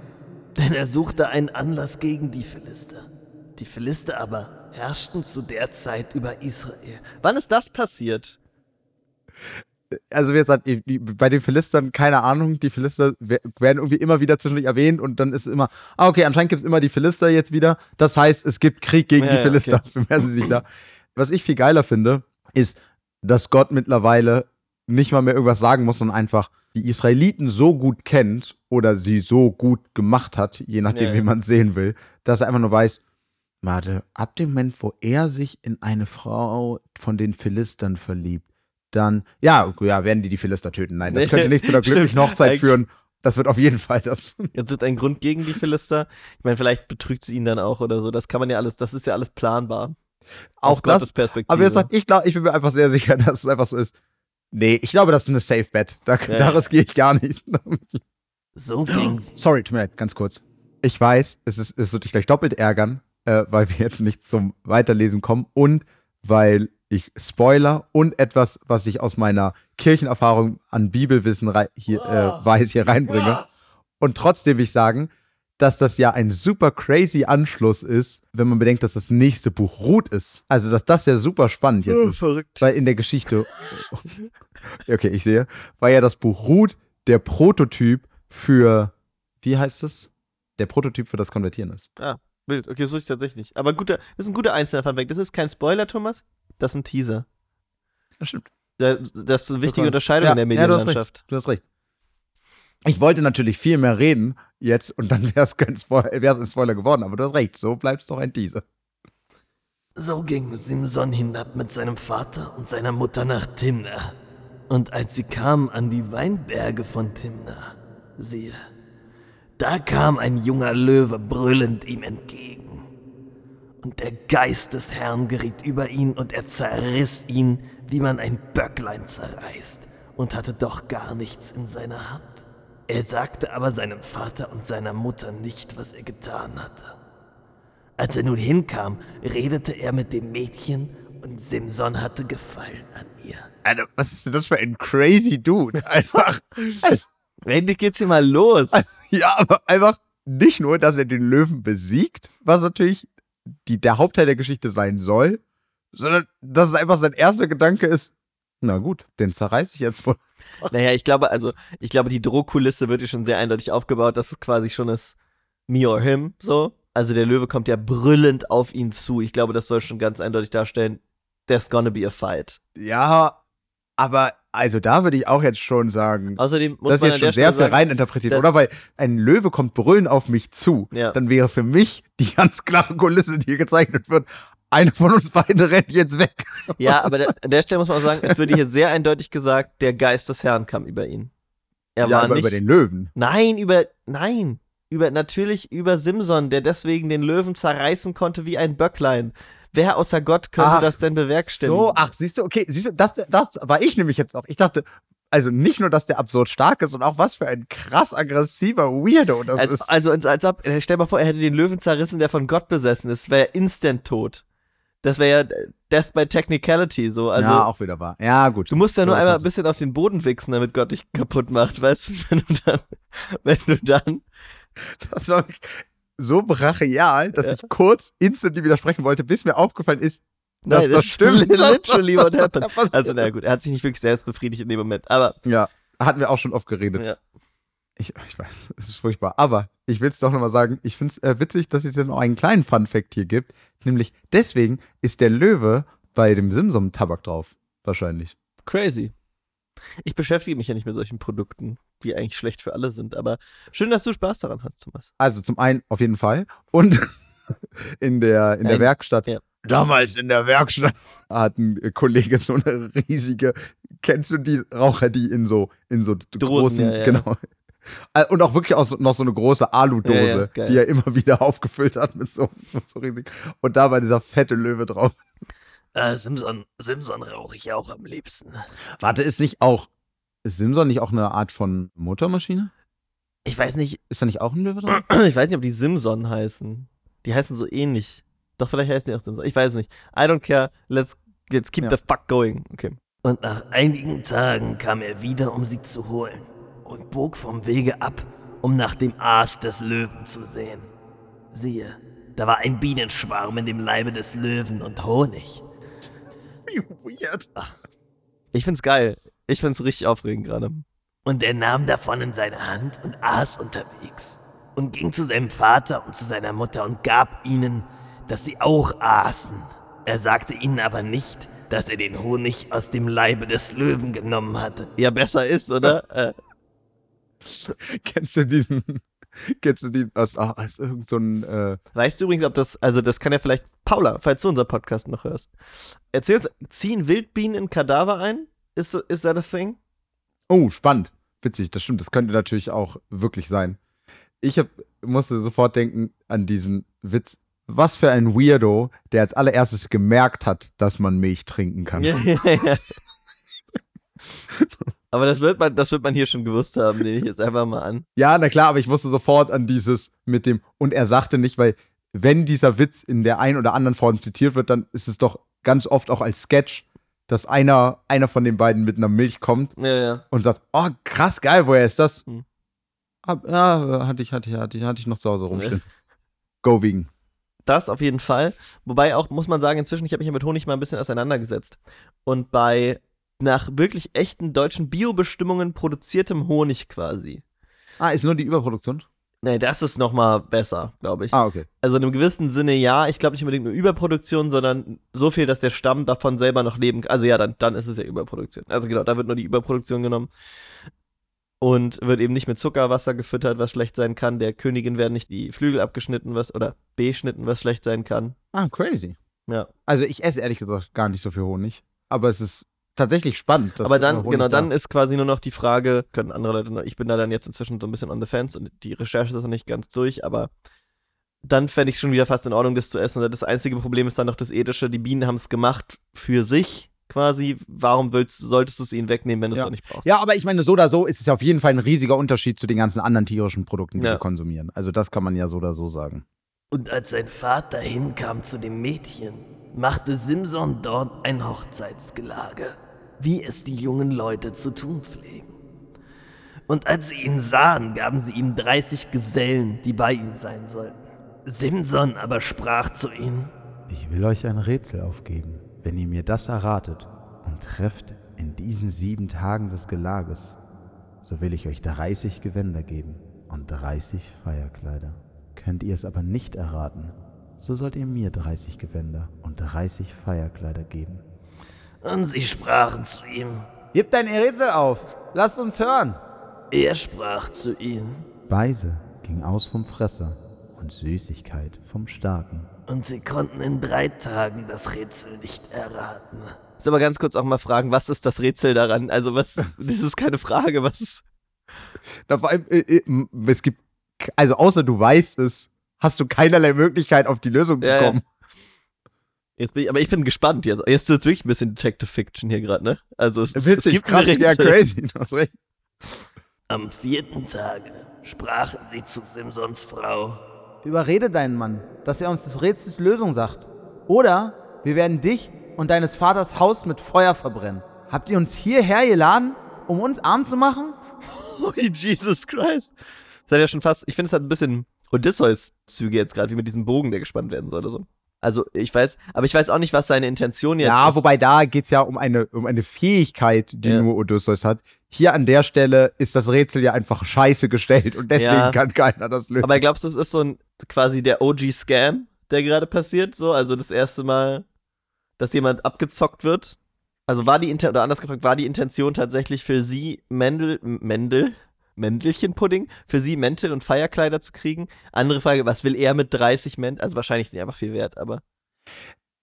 [SPEAKER 4] Denn er suchte einen Anlass gegen die Philister. Die Philister aber herrschten zu der Zeit über Israel.
[SPEAKER 1] Wann ist das passiert?
[SPEAKER 2] Also wie jetzt sagt, die- die- bei den Philistern, keine Ahnung, die Philister we- werden irgendwie immer wieder zwischendurch erwähnt und dann ist es immer, ah okay, anscheinend gibt es immer die Philister jetzt wieder. Das heißt, es gibt Krieg gegen
[SPEAKER 1] Ja,
[SPEAKER 2] die
[SPEAKER 1] ja,
[SPEAKER 2] Philister,
[SPEAKER 1] okay.
[SPEAKER 2] für mehr sie sich da. Was ich viel geiler finde, ist, dass Gott mittlerweile nicht mal mehr irgendwas sagen muss, sondern einfach die Israeliten so gut kennt oder sie so gut gemacht hat, je nachdem,
[SPEAKER 1] Ja,
[SPEAKER 2] wie
[SPEAKER 1] ja.
[SPEAKER 2] man es sehen will, dass er einfach nur weiß, warte, ab dem Moment, wo er sich in eine Frau von den Philistern verliebt, dann, ja, ja, werden die die Philister töten. Nein, das könnte nicht zu einer glücklichen. Hochzeit führen. Das wird auf jeden Fall das.
[SPEAKER 1] Jetzt wird ein Grund gegen die Philister. Ich meine, vielleicht betrügt sie ihn dann auch oder so. Das kann man ja alles, das ist ja alles planbar.
[SPEAKER 2] Auch das.
[SPEAKER 1] Perspektive.
[SPEAKER 2] Aber jetzt sagt, ich glaube, ich bin mir einfach sehr sicher, dass es einfach so ist. Nee, ich glaube, das ist eine Safe Bet. Da,
[SPEAKER 1] Ja,
[SPEAKER 2] da riskiere ich gar nichts.
[SPEAKER 4] So ging's.
[SPEAKER 2] Sorry, tut mir leid, ganz kurz. Ich weiß, es, ist, es wird dich gleich doppelt ärgern, äh, weil wir jetzt nicht zum Weiterlesen kommen und weil ich Spoiler und etwas, was ich aus meiner Kirchenerfahrung an Bibelwissen hier, äh, weiß, hier reinbringe. Und trotzdem will ich sagen, dass das ja ein super crazy Anschluss ist, wenn man bedenkt, dass das nächste Buch Ruth ist. Also, dass das ja super spannend jetzt ist.
[SPEAKER 1] verrückt.
[SPEAKER 2] Weil in der Geschichte, okay, ich sehe, war ja das Buch Ruth der Prototyp für, wie heißt es? Der Prototyp für das Konvertieren ist.
[SPEAKER 1] Wild. Okay, das wusste ich tatsächlich nicht. Aber guter, das ist ein guter einzelner Funfact. Das ist kein Spoiler, Thomas. Das ist ein Teaser.
[SPEAKER 2] Das stimmt.
[SPEAKER 1] Da- Das ist eine wichtige
[SPEAKER 2] Das
[SPEAKER 1] Unterscheidung
[SPEAKER 2] ja,
[SPEAKER 1] in der
[SPEAKER 2] Ja, du hast
[SPEAKER 1] Medienlandschaft.
[SPEAKER 2] recht. Du hast recht. Ich wollte natürlich viel mehr reden jetzt und dann wäre es kein Spoiler, wär's ein Spoiler geworden, aber du hast recht, so bleibt es doch ein Teaser.
[SPEAKER 4] So ging Simson hinab mit seinem Vater und seiner Mutter nach Timna. Und als sie kamen an die Weinberge von Timna, siehe, da kam ein junger Löwe brüllend ihm entgegen. Und der Geist des Herrn geriet über ihn und er zerriss ihn, wie man ein Böcklein zerreißt, und hatte doch gar nichts in seiner Hand. Er sagte aber seinem Vater und seiner Mutter nicht, was er getan hatte. Als er nun hinkam, redete er mit dem Mädchen und Simson hatte Gefallen an ihr.
[SPEAKER 2] Alter, was ist denn das für ein crazy Dude? Einfach.
[SPEAKER 1] Endlich geht's hier mal los.
[SPEAKER 2] Also, ja, aber einfach nicht nur, dass er den Löwen besiegt, was natürlich die, der Hauptteil der Geschichte sein soll, sondern dass es einfach sein erster Gedanke ist, na gut, den zerreiß ich jetzt voll.
[SPEAKER 1] Naja, ich glaube, also, ich glaube, die Drohkulisse wird hier schon sehr eindeutig aufgebaut, dass es quasi schon ist me or him, so. Also der Löwe kommt ja brüllend auf ihn zu. Ich glaube, das soll schon ganz eindeutig darstellen, there's gonna be a fight.
[SPEAKER 2] Ja, aber also da würde ich auch jetzt schon sagen,
[SPEAKER 1] Außerdem muss
[SPEAKER 2] das ist jetzt schon sehr
[SPEAKER 1] Stelle
[SPEAKER 2] viel
[SPEAKER 1] sagen,
[SPEAKER 2] reininterpretiert, oder? Weil ein Löwe kommt brüllend auf mich zu.
[SPEAKER 1] Ja.
[SPEAKER 2] Dann wäre für mich die ganz klare Kulisse, die hier gezeichnet wird, einer von uns beiden rennt jetzt weg.
[SPEAKER 1] Ja, aber der, an der Stelle muss man auch sagen, es wird hier sehr eindeutig gesagt, der Geist des Herrn kam über ihn. Er
[SPEAKER 2] ja,
[SPEAKER 1] war
[SPEAKER 2] aber
[SPEAKER 1] nicht.
[SPEAKER 2] über den Löwen.
[SPEAKER 1] nein, über. Nein. Über, natürlich über Simson, der deswegen den Löwen zerreißen konnte wie ein Böcklein. Wer außer Gott könnte
[SPEAKER 2] Ach
[SPEAKER 1] das denn bewerkstelligen?
[SPEAKER 2] So, ach, siehst du, okay, siehst du, das, das war ich nämlich jetzt auch. Ich dachte, also nicht nur, dass der absurd stark ist, sondern auch was für ein krass aggressiver Weirdo das
[SPEAKER 1] Als,
[SPEAKER 2] ist.
[SPEAKER 1] also, als, ob, äh, stell mal vor, er hätte den Löwen zerrissen, der von Gott besessen ist. Wäre ja instant tot. Das wäre ja äh, Death by Technicality, so. Also,
[SPEAKER 2] ja, auch wieder wahr. Ja, gut.
[SPEAKER 1] du musst ja nur einmal ein bisschen auf den Boden wichsen, damit Gott dich kaputt macht, weißt du? Wenn du dann, wenn du dann,
[SPEAKER 2] Das war so brachial, dass
[SPEAKER 1] Ja.
[SPEAKER 2] ich kurz instantly widersprechen wollte, bis mir aufgefallen ist, dass
[SPEAKER 1] Nein,
[SPEAKER 2] das,
[SPEAKER 1] ist
[SPEAKER 2] stimmt.
[SPEAKER 1] Literally
[SPEAKER 2] Das-
[SPEAKER 1] what
[SPEAKER 2] das-
[SPEAKER 1] happened.
[SPEAKER 2] das passiert.
[SPEAKER 1] Also, na gut, er hat sich nicht wirklich selbst befriedigt in dem Moment, aber,
[SPEAKER 2] Ja, hatten wir auch schon oft geredet.
[SPEAKER 1] ja.
[SPEAKER 2] Ich, ich weiß, es ist furchtbar. Aber ich will es doch nochmal sagen, ich finde es äh, witzig, dass es ja noch einen kleinen Fun-Fact hier gibt. Nämlich deswegen ist der Löwe bei dem Simsum Tabak drauf. Wahrscheinlich.
[SPEAKER 1] Crazy. Ich beschäftige mich ja nicht mit solchen Produkten, die eigentlich schlecht für alle sind, aber schön, dass du Spaß daran hast, Thomas.
[SPEAKER 2] Also zum einen auf jeden Fall. Und in der, in der Werkstatt.
[SPEAKER 1] ja.
[SPEAKER 2] Damals in der Werkstatt hat ein Kollege so eine riesige, kennst du die Raucher, die in so, in so großen,
[SPEAKER 1] ja, ja.
[SPEAKER 2] genau. Äh, Und auch wirklich auch noch so eine große Aludose,
[SPEAKER 1] Ja, ja,
[SPEAKER 2] die er immer wieder aufgefüllt hat mit so, mit so riesig. Und da war dieser fette Löwe drauf.
[SPEAKER 4] Äh, Simson, Simson rauche ich auch am liebsten.
[SPEAKER 2] Warte, ist nicht auch, ist Simson nicht auch eine Art von Motormaschine?
[SPEAKER 1] Ich weiß nicht,
[SPEAKER 2] Ist da nicht auch ein Löwe drin?
[SPEAKER 1] ich weiß nicht, ob die Simson heißen. Die heißen so ähnlich. Doch, vielleicht heißen die auch Simson. Ich weiß nicht. I don't care. Let's, let's keep
[SPEAKER 2] Ja.
[SPEAKER 1] the fuck going. Okay.
[SPEAKER 4] Und nach einigen Tagen kam er wieder, um sie zu holen, und bog vom Wege ab, um nach dem Aas des Löwen zu sehen. Siehe, da war ein Bienenschwarm in dem Leibe des Löwen und Honig.
[SPEAKER 2] Wie weird.
[SPEAKER 1] Ich find's geil. Ich find's richtig aufregend gerade.
[SPEAKER 4] Und er nahm davon in seine Hand und aß unterwegs und ging zu seinem Vater und zu seiner Mutter und gab ihnen, dass sie auch aßen. Er sagte ihnen aber nicht, dass er den Honig aus dem Leibe des Löwen genommen hatte.
[SPEAKER 1] Ja, besser ist, oder? äh,
[SPEAKER 2] Kennst du diesen, kennst du diesen, aus, ach, aus irgend so ein, äh,
[SPEAKER 1] weißt du übrigens, ob das, also das kann ja vielleicht, Paula, falls du unser Podcast noch hörst. Erzähl uns, ziehen Wildbienen in Kadaver ein? Ist, ist that a thing?
[SPEAKER 2] Oh, spannend. Witzig, das stimmt. Das könnte natürlich auch wirklich sein. Ich hab, musste sofort denken an diesen Witz. Was für ein Weirdo, der als allererstes gemerkt hat, dass man Milch trinken kann.
[SPEAKER 1] Ja, ja, ja. Aber das wird, man, das wird man hier schon gewusst haben, nehme ich jetzt einfach mal an.
[SPEAKER 2] Ja, na klar, aber ich musste sofort an dieses mit dem, und er sagte nicht, weil wenn dieser Witz in der einen oder anderen Form zitiert wird, dann ist es doch ganz oft auch als Sketch, dass einer, einer von den beiden mit einer Milch kommt
[SPEAKER 1] Ja, ja.
[SPEAKER 2] und sagt, oh, krass geil, woher ist das?
[SPEAKER 1] Hm.
[SPEAKER 2] Ja, hatte ich, hatte ich, hatte ich, hatte ich noch zu Hause rumstehen. Go vegan.
[SPEAKER 1] Das auf jeden Fall. Wobei auch, muss man sagen, inzwischen, ich habe mich ja mit Honig mal ein bisschen auseinandergesetzt. Und bei nach wirklich echten deutschen Biobestimmungen produziertem Honig quasi.
[SPEAKER 2] Ah, ist nur die Überproduktion?
[SPEAKER 1] Nee, das ist noch mal besser, glaube ich.
[SPEAKER 2] Ah, okay.
[SPEAKER 1] Also in einem gewissen Sinne ja. Ich glaube nicht unbedingt nur Überproduktion, sondern so viel, dass der Stamm davon selber noch leben kann. Also ja, dann, dann ist es ja Überproduktion. Also genau, da wird nur die Überproduktion genommen. Und wird eben nicht mit Zuckerwasser gefüttert, was schlecht sein kann. Der Königin werden nicht die Flügel abgeschnitten, was, oder beschnitten, was schlecht sein kann.
[SPEAKER 2] Ah, crazy.
[SPEAKER 1] Ja.
[SPEAKER 2] Also ich esse ehrlich gesagt gar nicht so viel Honig. Aber es ist tatsächlich spannend.
[SPEAKER 1] Aber
[SPEAKER 2] äh,
[SPEAKER 1] dann,
[SPEAKER 2] Honig
[SPEAKER 1] genau,
[SPEAKER 2] da-
[SPEAKER 1] dann ist quasi nur noch die Frage, können andere Leute noch, ich bin da dann jetzt inzwischen so ein bisschen on the fence und die Recherche ist noch nicht ganz durch, aber dann fände ich schon wieder fast in Ordnung, das zu essen. Und Das einzige Problem ist dann noch das Ethische. Die Bienen haben es gemacht für sich quasi. Warum willst, solltest du es ihnen wegnehmen, wenn du es
[SPEAKER 2] Ja.
[SPEAKER 1] doch nicht brauchst?
[SPEAKER 2] Ja, aber ich meine, so oder so ist es ja auf jeden Fall ein riesiger Unterschied zu den ganzen anderen tierischen Produkten, die
[SPEAKER 1] Ja.
[SPEAKER 2] wir konsumieren. Also das kann man ja so oder so sagen.
[SPEAKER 4] Und als sein Vater hinkam zu dem Mädchen, machte Simson dort ein Hochzeitsgelage, wie es die jungen Leute zu tun pflegen. Und als sie ihn sahen, gaben sie ihm 30 Gesellen, die bei ihm sein sollten. Simson aber sprach zu ihnen,
[SPEAKER 5] Ich will euch ein Rätsel aufgeben. Wenn ihr mir das erratet und trefft in diesen sieben Tagen des Gelages, so will ich euch 30 Gewänder geben und 30 Feierkleider. Könnt ihr es aber nicht erraten, so sollt ihr mir 30 Gewänder und 30 Feierkleider geben.
[SPEAKER 4] Und sie sprachen zu ihm.
[SPEAKER 2] Gib dein Rätsel auf. Lasst uns hören.
[SPEAKER 4] Er sprach zu ihnen,
[SPEAKER 5] Speise ging aus vom Fresser und Süßigkeit vom Starken.
[SPEAKER 4] und sie konnten in drei Tagen das Rätsel nicht erraten.
[SPEAKER 1] Ich soll aber ganz kurz auch mal fragen, was ist das Rätsel daran? Also, was, das ist keine Frage, was ist.
[SPEAKER 2] Na, vor allem, äh, äh, es gibt, also außer du weißt es, hast du keinerlei Möglichkeit, auf die Lösung zu
[SPEAKER 1] Ja, ja. Jetzt bin ich, aber ich bin gespannt jetzt. Jetzt wird es wirklich ein bisschen Detective Fiction hier gerade, ne? Also, es, es
[SPEAKER 2] Witzig,
[SPEAKER 1] gibt ein
[SPEAKER 2] krass, ja, crazy. Recht.
[SPEAKER 4] Am vierten Tage sprachen sie zu Simsons Frau.
[SPEAKER 2] Überrede deinen Mann, dass er uns des Rätsels Lösung sagt. Oder wir werden dich und deines Vaters Haus mit Feuer verbrennen. Habt ihr uns hierher geladen, um uns arm zu machen?
[SPEAKER 1] Oh, Jesus Christ. Das hat ja schon fast, ich finde, es hat ein bisschen Odysseus-Züge jetzt gerade, wie mit diesem Bogen, der gespannt werden soll oder so. Also, ich weiß, aber ich weiß auch nicht, was seine Intention jetzt
[SPEAKER 2] ja,
[SPEAKER 1] ist.
[SPEAKER 2] wobei da geht es ja um eine, um eine Fähigkeit, die
[SPEAKER 1] Ja.
[SPEAKER 2] nur Odysseus hat. Hier an der Stelle ist das Rätsel ja einfach scheiße gestellt und deswegen
[SPEAKER 1] Ja.
[SPEAKER 2] kann keiner das lösen.
[SPEAKER 1] Aber glaubst du, es ist so ein quasi der OG-Scam, der gerade passiert? So, also das erste Mal, dass jemand abgezockt wird? Also war die oder anders gefragt, war die Intention tatsächlich für sie Mendel, Mendel, Mändelchenpudding, für sie Mäntel und Feierkleider zu kriegen? Andere Frage, was will er mit 30 Mänteln? Also wahrscheinlich sind die einfach viel wert, aber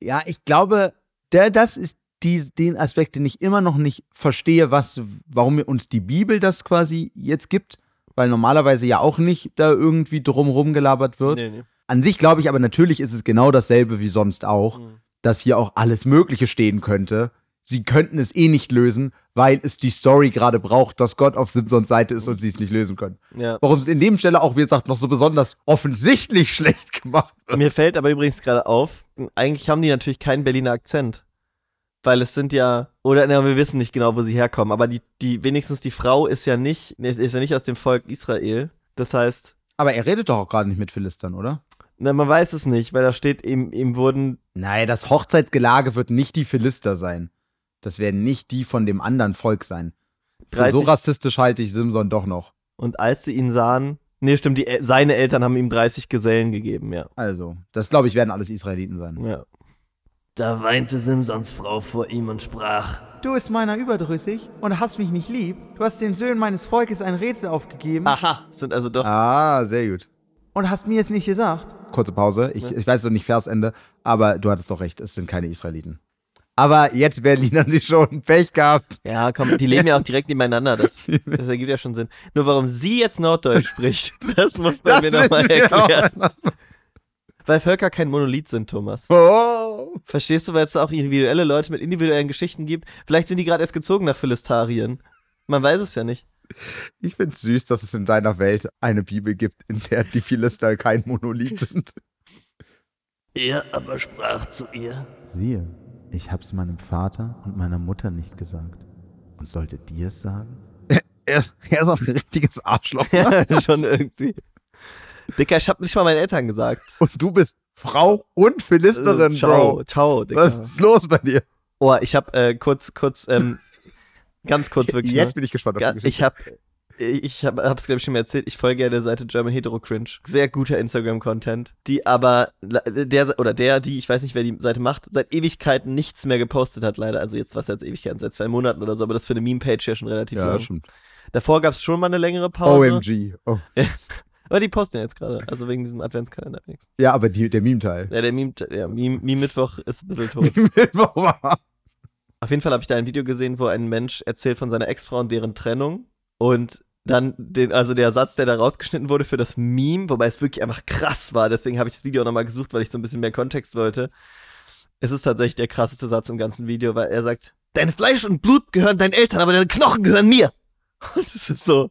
[SPEAKER 2] Ja, ich glaube, der, das ist die, den Aspekt, den ich immer noch nicht verstehe, was, warum uns die Bibel das quasi jetzt gibt, weil normalerweise ja auch nicht da irgendwie drumrum gelabert wird.
[SPEAKER 1] nee, nee.
[SPEAKER 2] An sich glaube ich aber natürlich ist es genau dasselbe wie sonst auch,
[SPEAKER 1] Mhm.
[SPEAKER 2] dass hier auch alles Mögliche stehen könnte. Sie könnten es eh nicht lösen, weil es die Story gerade braucht, dass Gott auf Simpsons Seite ist und sie es nicht lösen können.
[SPEAKER 1] Ja.
[SPEAKER 2] Warum es in dem Stelle auch, wie gesagt, noch so besonders offensichtlich schlecht gemacht wird.
[SPEAKER 1] Mir fällt aber übrigens gerade auf, eigentlich haben die natürlich keinen Berliner Akzent. Weil es sind ja, oder na, wir wissen nicht genau, wo sie herkommen, aber die, die, wenigstens die Frau ist ja nicht, ist ja nicht aus dem Volk Israel. Das heißt,
[SPEAKER 2] Aber er redet doch auch gerade nicht mit Philistern, oder?
[SPEAKER 1] na, man weiß es nicht, weil da steht, ihm, ihm wurden,
[SPEAKER 2] Nein, das Hochzeitsgelage wird nicht die Philister sein. Das werden nicht die von dem anderen Volk sein. Für
[SPEAKER 1] 30
[SPEAKER 2] so rassistisch halte ich Simson doch noch.
[SPEAKER 1] und als sie ihn sahen, nee, stimmt, die, seine Eltern haben ihm 30 Gesellen gegeben, ja.
[SPEAKER 2] Also, das glaube ich, werden alles Israeliten sein.
[SPEAKER 1] ja.
[SPEAKER 4] Da weinte Simsons Frau vor ihm und sprach,
[SPEAKER 2] Du bist meiner überdrüssig und hast mich nicht lieb. Du hast den Söhnen meines Volkes ein Rätsel aufgegeben
[SPEAKER 1] Aha, es sind also doch,
[SPEAKER 2] Ah, sehr gut. und hast mir es nicht gesagt. Kurze Pause. Ich, ich weiß noch nicht Versende, aber du hattest doch recht, es sind keine Israeliten. Aber jetzt Berlin haben sie schon Pech gehabt.
[SPEAKER 1] ja, komm, die leben ja auch direkt nebeneinander, das, das ergibt ja schon Sinn. Nur warum sie jetzt Norddeutsch spricht, das muss man mir nochmal erklären.
[SPEAKER 2] auch.
[SPEAKER 1] Weil Völker kein Monolith sind, Thomas.
[SPEAKER 2] Oh.
[SPEAKER 1] Verstehst du, weil es da auch individuelle Leute mit individuellen Geschichten gibt? Vielleicht sind die gerade erst gezogen nach Philistarien. Man weiß es ja nicht.
[SPEAKER 2] Ich finde es süß, dass es in deiner Welt eine Bibel gibt, in der die Philister kein Monolith sind.
[SPEAKER 4] er aber sprach zu ihr,
[SPEAKER 5] Siehe, ich hab's meinem Vater und meiner Mutter nicht gesagt. Und sollte dir es sagen?
[SPEAKER 2] Er ist, er ist auch ein richtiges Arschloch.
[SPEAKER 1] Ja, schon irgendwie. Dicker, ich hab nicht mal meinen Eltern gesagt.
[SPEAKER 2] Und du bist Frau und Philisterin,
[SPEAKER 1] Äh, ciao,
[SPEAKER 2] Bro.
[SPEAKER 1] ciao, Dicker.
[SPEAKER 2] Was ist los bei dir?
[SPEAKER 1] Oh, ich hab äh, kurz, kurz, ähm, ganz kurz wirklich.
[SPEAKER 2] Jetzt
[SPEAKER 1] ne?
[SPEAKER 2] bin ich gespannt auf
[SPEAKER 1] Ga-
[SPEAKER 2] die Geschichte.
[SPEAKER 1] ich hab, ich hab, hab's glaube ich schon mal erzählt. Ich folge ja der Seite German Hetero Cringe. Sehr guter Instagram-Content, die aber der oder der, die, ich weiß nicht, wer die Seite macht, seit Ewigkeiten nichts mehr gepostet hat, leider. Also jetzt was jetzt Ewigkeiten, seit zwei Monaten oder so, aber das für eine Meme-Page ja schon relativ
[SPEAKER 2] ja,
[SPEAKER 1] lang.
[SPEAKER 2] stimmt.
[SPEAKER 1] Davor gab's schon mal eine längere Pause.
[SPEAKER 2] OMG. Oh.
[SPEAKER 1] Aber die posten ja jetzt gerade, also wegen diesem Adventskalender nichts.
[SPEAKER 2] Ja, aber die, der Meme-Teil.
[SPEAKER 1] Ja, der Meme, der Meme, Meme-Mittwoch ist ein bisschen tot. Auf jeden Fall habe ich da ein Video gesehen, wo ein Mensch erzählt von seiner Ex-Frau und deren Trennung. Und dann den, also der Satz, der da rausgeschnitten wurde für das Meme, wobei es wirklich einfach krass war, deswegen habe ich das Video nochmal gesucht, weil ich so ein bisschen mehr Kontext wollte. Es ist tatsächlich der krasseste Satz im ganzen Video, weil er sagt, dein Fleisch und Blut gehören deinen Eltern, aber deine Knochen gehören mir. Und es ist so,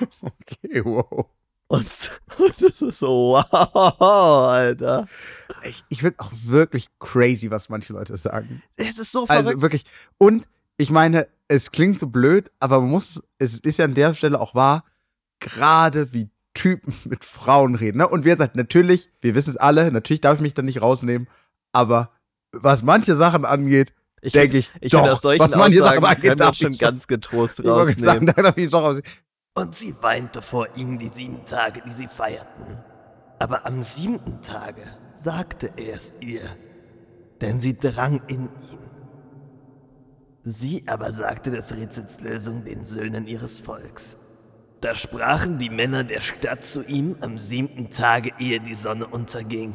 [SPEAKER 2] Okay, wow.
[SPEAKER 1] und, und es ist so, wow, Alter.
[SPEAKER 2] Ich, ich finde auch wirklich crazy, was manche Leute sagen.
[SPEAKER 1] Es ist so verrückt.
[SPEAKER 2] Also wirklich. Und ich meine, es klingt so blöd, aber man muss, es ist ja an der Stelle auch wahr, gerade wie Typen mit Frauen reden. Ne? Und wir sagen, natürlich, wir wissen es alle, natürlich darf ich mich da nicht rausnehmen, aber was manche Sachen angeht,
[SPEAKER 1] ich
[SPEAKER 2] denke ich,
[SPEAKER 1] Ich
[SPEAKER 2] doch,
[SPEAKER 1] finde, aus solchen
[SPEAKER 2] was manche
[SPEAKER 1] Aussagen
[SPEAKER 2] Sachen angeht, darf
[SPEAKER 1] schon
[SPEAKER 2] ich
[SPEAKER 1] ganz getrost
[SPEAKER 2] sagen,
[SPEAKER 1] rausnehmen.
[SPEAKER 2] da darf ich schon raus.
[SPEAKER 4] Und sie weinte vor ihm die sieben Tage, die sie feierten. Aber am siebten Tage sagte er es ihr, denn sie drang in ihn. Sie aber sagte des Rätsels Lösung den Söhnen ihres Volks. Da sprachen die Männer der Stadt zu ihm am siebten Tage, ehe die Sonne unterging.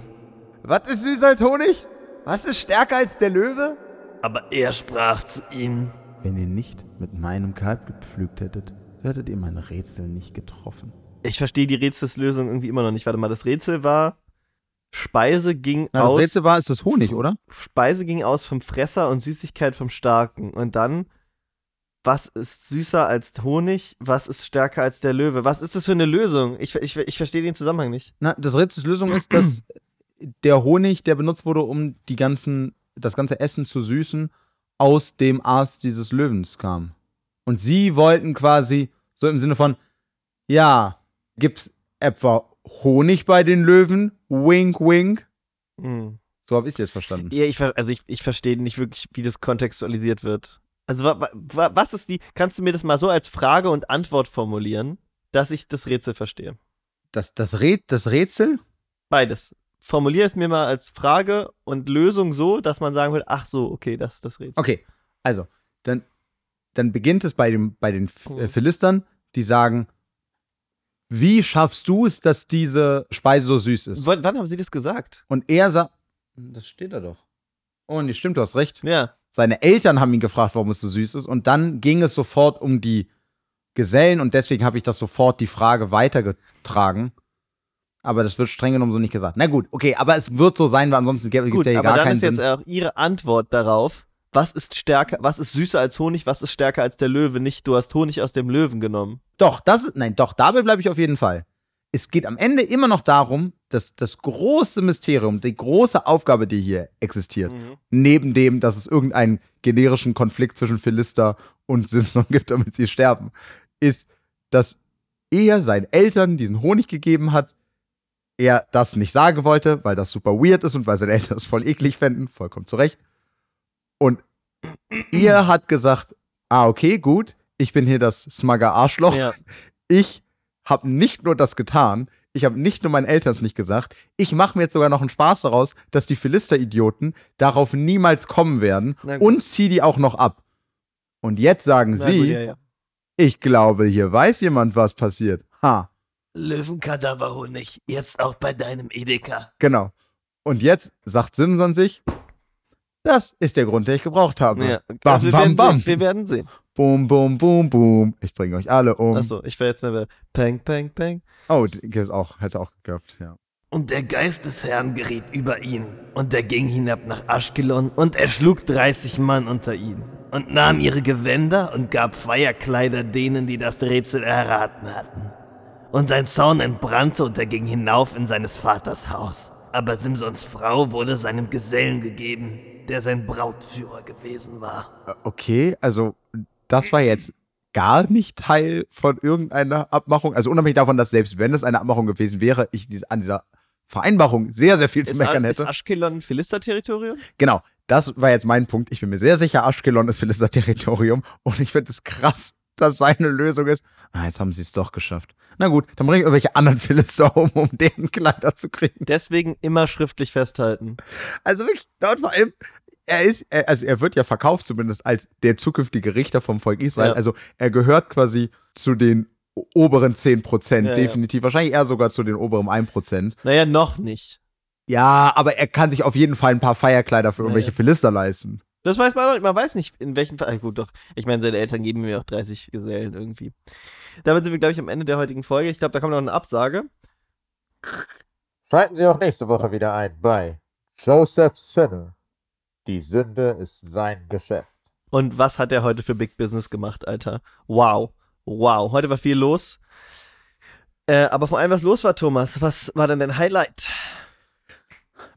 [SPEAKER 2] Was ist süßer als Honig? Was ist stärker als der Löwe?
[SPEAKER 4] Aber er sprach zu ihm,
[SPEAKER 5] Wenn ihr nicht mit meinem Kalb gepflügt hättet, so hättet ihr mein Rätsel nicht getroffen.
[SPEAKER 1] Ich verstehe die Rätselslösung irgendwie immer noch nicht. Warte mal, das Rätsel war, Speise ging
[SPEAKER 2] Na, das
[SPEAKER 1] aus.
[SPEAKER 2] Rätsel war, ist das Honig, oder?
[SPEAKER 1] Speise ging aus vom Fresser und Süßigkeit vom Starken. Und dann, was ist süßer als Honig? Was ist stärker als der Löwe? Was ist das für eine Lösung? Ich, ich, ich verstehe den Zusammenhang nicht.
[SPEAKER 2] Na, das Rätsels Lösung ist, dass der Honig, der benutzt wurde, um die ganzen, das ganze Essen zu süßen, aus dem Aas dieses Löwens kam. Und sie wollten quasi, so im Sinne von, ja, gibt's etwa Honig bei den Löwen? Wink, wink.
[SPEAKER 1] Hm.
[SPEAKER 2] So habe ich es jetzt verstanden.
[SPEAKER 1] Ja, ich, ver- also ich, ich verstehe nicht wirklich, wie das kontextualisiert wird. Also wa, wa- wa, was ist die, kannst du mir das mal so als Frage und Antwort formulieren, dass ich das Rätsel verstehe?
[SPEAKER 2] Das, das, Rät, das Rätsel?
[SPEAKER 1] Beides. Formulier es mir mal als Frage und Lösung so, dass man sagen würde, ach so, okay, das ist das Rätsel.
[SPEAKER 2] Okay, also, dann, dann beginnt es bei, dem, bei den F
[SPEAKER 1] Mhm.
[SPEAKER 2] äh, Philistern, die sagen, wie schaffst du es, dass diese Speise so süß ist?
[SPEAKER 1] W wann haben sie das gesagt?
[SPEAKER 2] Und er sagt, das steht da doch. Oh, nee, stimmt, du hast recht.
[SPEAKER 1] Ja.
[SPEAKER 2] Seine Eltern haben ihn gefragt, warum es so süß ist. Und dann ging es sofort um die Gesellen und deswegen habe ich das sofort die Frage weitergetragen. Aber das wird streng genommen so nicht gesagt. Na gut, okay, aber es wird so sein, weil ansonsten gibt es ja hier
[SPEAKER 1] aber
[SPEAKER 2] gar
[SPEAKER 1] dann
[SPEAKER 2] keinen
[SPEAKER 1] ist jetzt
[SPEAKER 2] Sinn.
[SPEAKER 1] auch ihre Antwort darauf, was ist stärker, was ist süßer als Honig, was ist stärker als der Löwe? Nicht, du hast Honig aus dem Löwen genommen.
[SPEAKER 2] Doch, das ist, nein, doch, dabei bleibe ich auf jeden Fall. Es geht am Ende immer noch darum, dass das große Mysterium, die große Aufgabe, die hier existiert, neben dem, dass es irgendeinen generischen Konflikt zwischen Philister und Simson gibt, damit sie sterben, ist, dass er seinen Eltern diesen Honig gegeben hat, er das nicht sagen wollte, weil das super weird ist und weil seine Eltern es voll eklig fänden, vollkommen zu Recht. Und er hat gesagt, ah, okay, gut, ich bin hier das smugger Arschloch,
[SPEAKER 1] Ja.
[SPEAKER 2] ich habe nicht nur das getan, ich habe nicht nur meinen Eltern es nicht gesagt, ich mache mir jetzt sogar noch einen Spaß daraus, dass die Philister-Idioten darauf niemals kommen werden und zieh die auch noch ab. Und jetzt sagen
[SPEAKER 1] Na
[SPEAKER 2] sie,
[SPEAKER 1] gut, ja, ja.
[SPEAKER 2] ich glaube, hier weiß jemand, was passiert. Ha,
[SPEAKER 4] Löwenkadaverhonig, jetzt auch bei deinem Edeka.
[SPEAKER 2] genau. Und jetzt sagt Simson sich, das ist der Grund, den ich gebraucht habe.
[SPEAKER 1] ja.
[SPEAKER 2] Bam,
[SPEAKER 1] wir,
[SPEAKER 2] bam,
[SPEAKER 1] werden
[SPEAKER 2] bam.
[SPEAKER 1] Sehen, wir werden sehen.
[SPEAKER 2] Boom, boom, boom, boom. Ich bringe euch alle um.
[SPEAKER 1] Achso, ich wäre jetzt mal bei Peng, Peng, Peng.
[SPEAKER 2] Oh, ist auch, hätte auch geköpft, ja.
[SPEAKER 4] Und der Geist des Herrn geriet über ihn, und er ging hinab nach Aschkelon und erschlug 30 Mann unter ihn, und nahm ihre Gewänder und gab Feierkleider denen, die das Rätsel erraten hatten. Und sein Zaun entbrannte und er ging hinauf in seines Vaters Haus. Aber Simsons Frau wurde seinem Gesellen gegeben, der sein Brautführer gewesen war.
[SPEAKER 2] Äh, Okay, also das war jetzt gar nicht Teil von irgendeiner Abmachung. Also unabhängig davon, dass selbst wenn es eine Abmachung gewesen wäre, ich an dieser Vereinbarung sehr, sehr viel zu
[SPEAKER 1] Ist,
[SPEAKER 2] meckern
[SPEAKER 1] ist
[SPEAKER 2] hätte.
[SPEAKER 1] Aschkelon ein Philister-Territorium?
[SPEAKER 2] Genau, das war jetzt mein Punkt. Ich bin mir sehr sicher, Aschkelon ist Philister-Territorium und ich finde es krass, dass seine Lösung ist, ah, jetzt haben sie es doch geschafft. Na gut, dann bringe ich irgendwelche anderen Philister um, um deren Kleider zu kriegen.
[SPEAKER 1] Deswegen immer schriftlich festhalten.
[SPEAKER 2] Also wirklich, und vor allem, er ist, er, also er wird ja verkauft zumindest als der zukünftige Richter vom Volk Israel.
[SPEAKER 1] Ja.
[SPEAKER 2] Also er gehört quasi zu den oberen 10%,
[SPEAKER 1] Ja, ja.
[SPEAKER 2] definitiv. Wahrscheinlich eher sogar zu den oberen 1%.
[SPEAKER 1] Naja, noch nicht.
[SPEAKER 2] Ja, aber er kann sich auf jeden Fall ein paar Feierkleider für
[SPEAKER 1] Ja,
[SPEAKER 2] irgendwelche
[SPEAKER 1] ja.
[SPEAKER 2] Philister leisten.
[SPEAKER 1] Das weiß man noch nicht. Man weiß nicht, in welchem Fall. Ah, Gut, doch. Ich meine, seine Eltern geben mir auch 30 Gesellen irgendwie. Damit sind wir, glaube ich, am Ende der heutigen Folge. Ich glaube, da kommt noch eine Absage.
[SPEAKER 3] Schalten Sie auch nächste Woche wieder ein bei Joseph Sinner. Die Sünde ist sein Geschäft.
[SPEAKER 1] Und was hat er heute für Big Business gemacht, Alter? Wow. Wow. Heute war viel los. Äh, aber vor allem, was los war, Thomas, was war denn dein Highlight?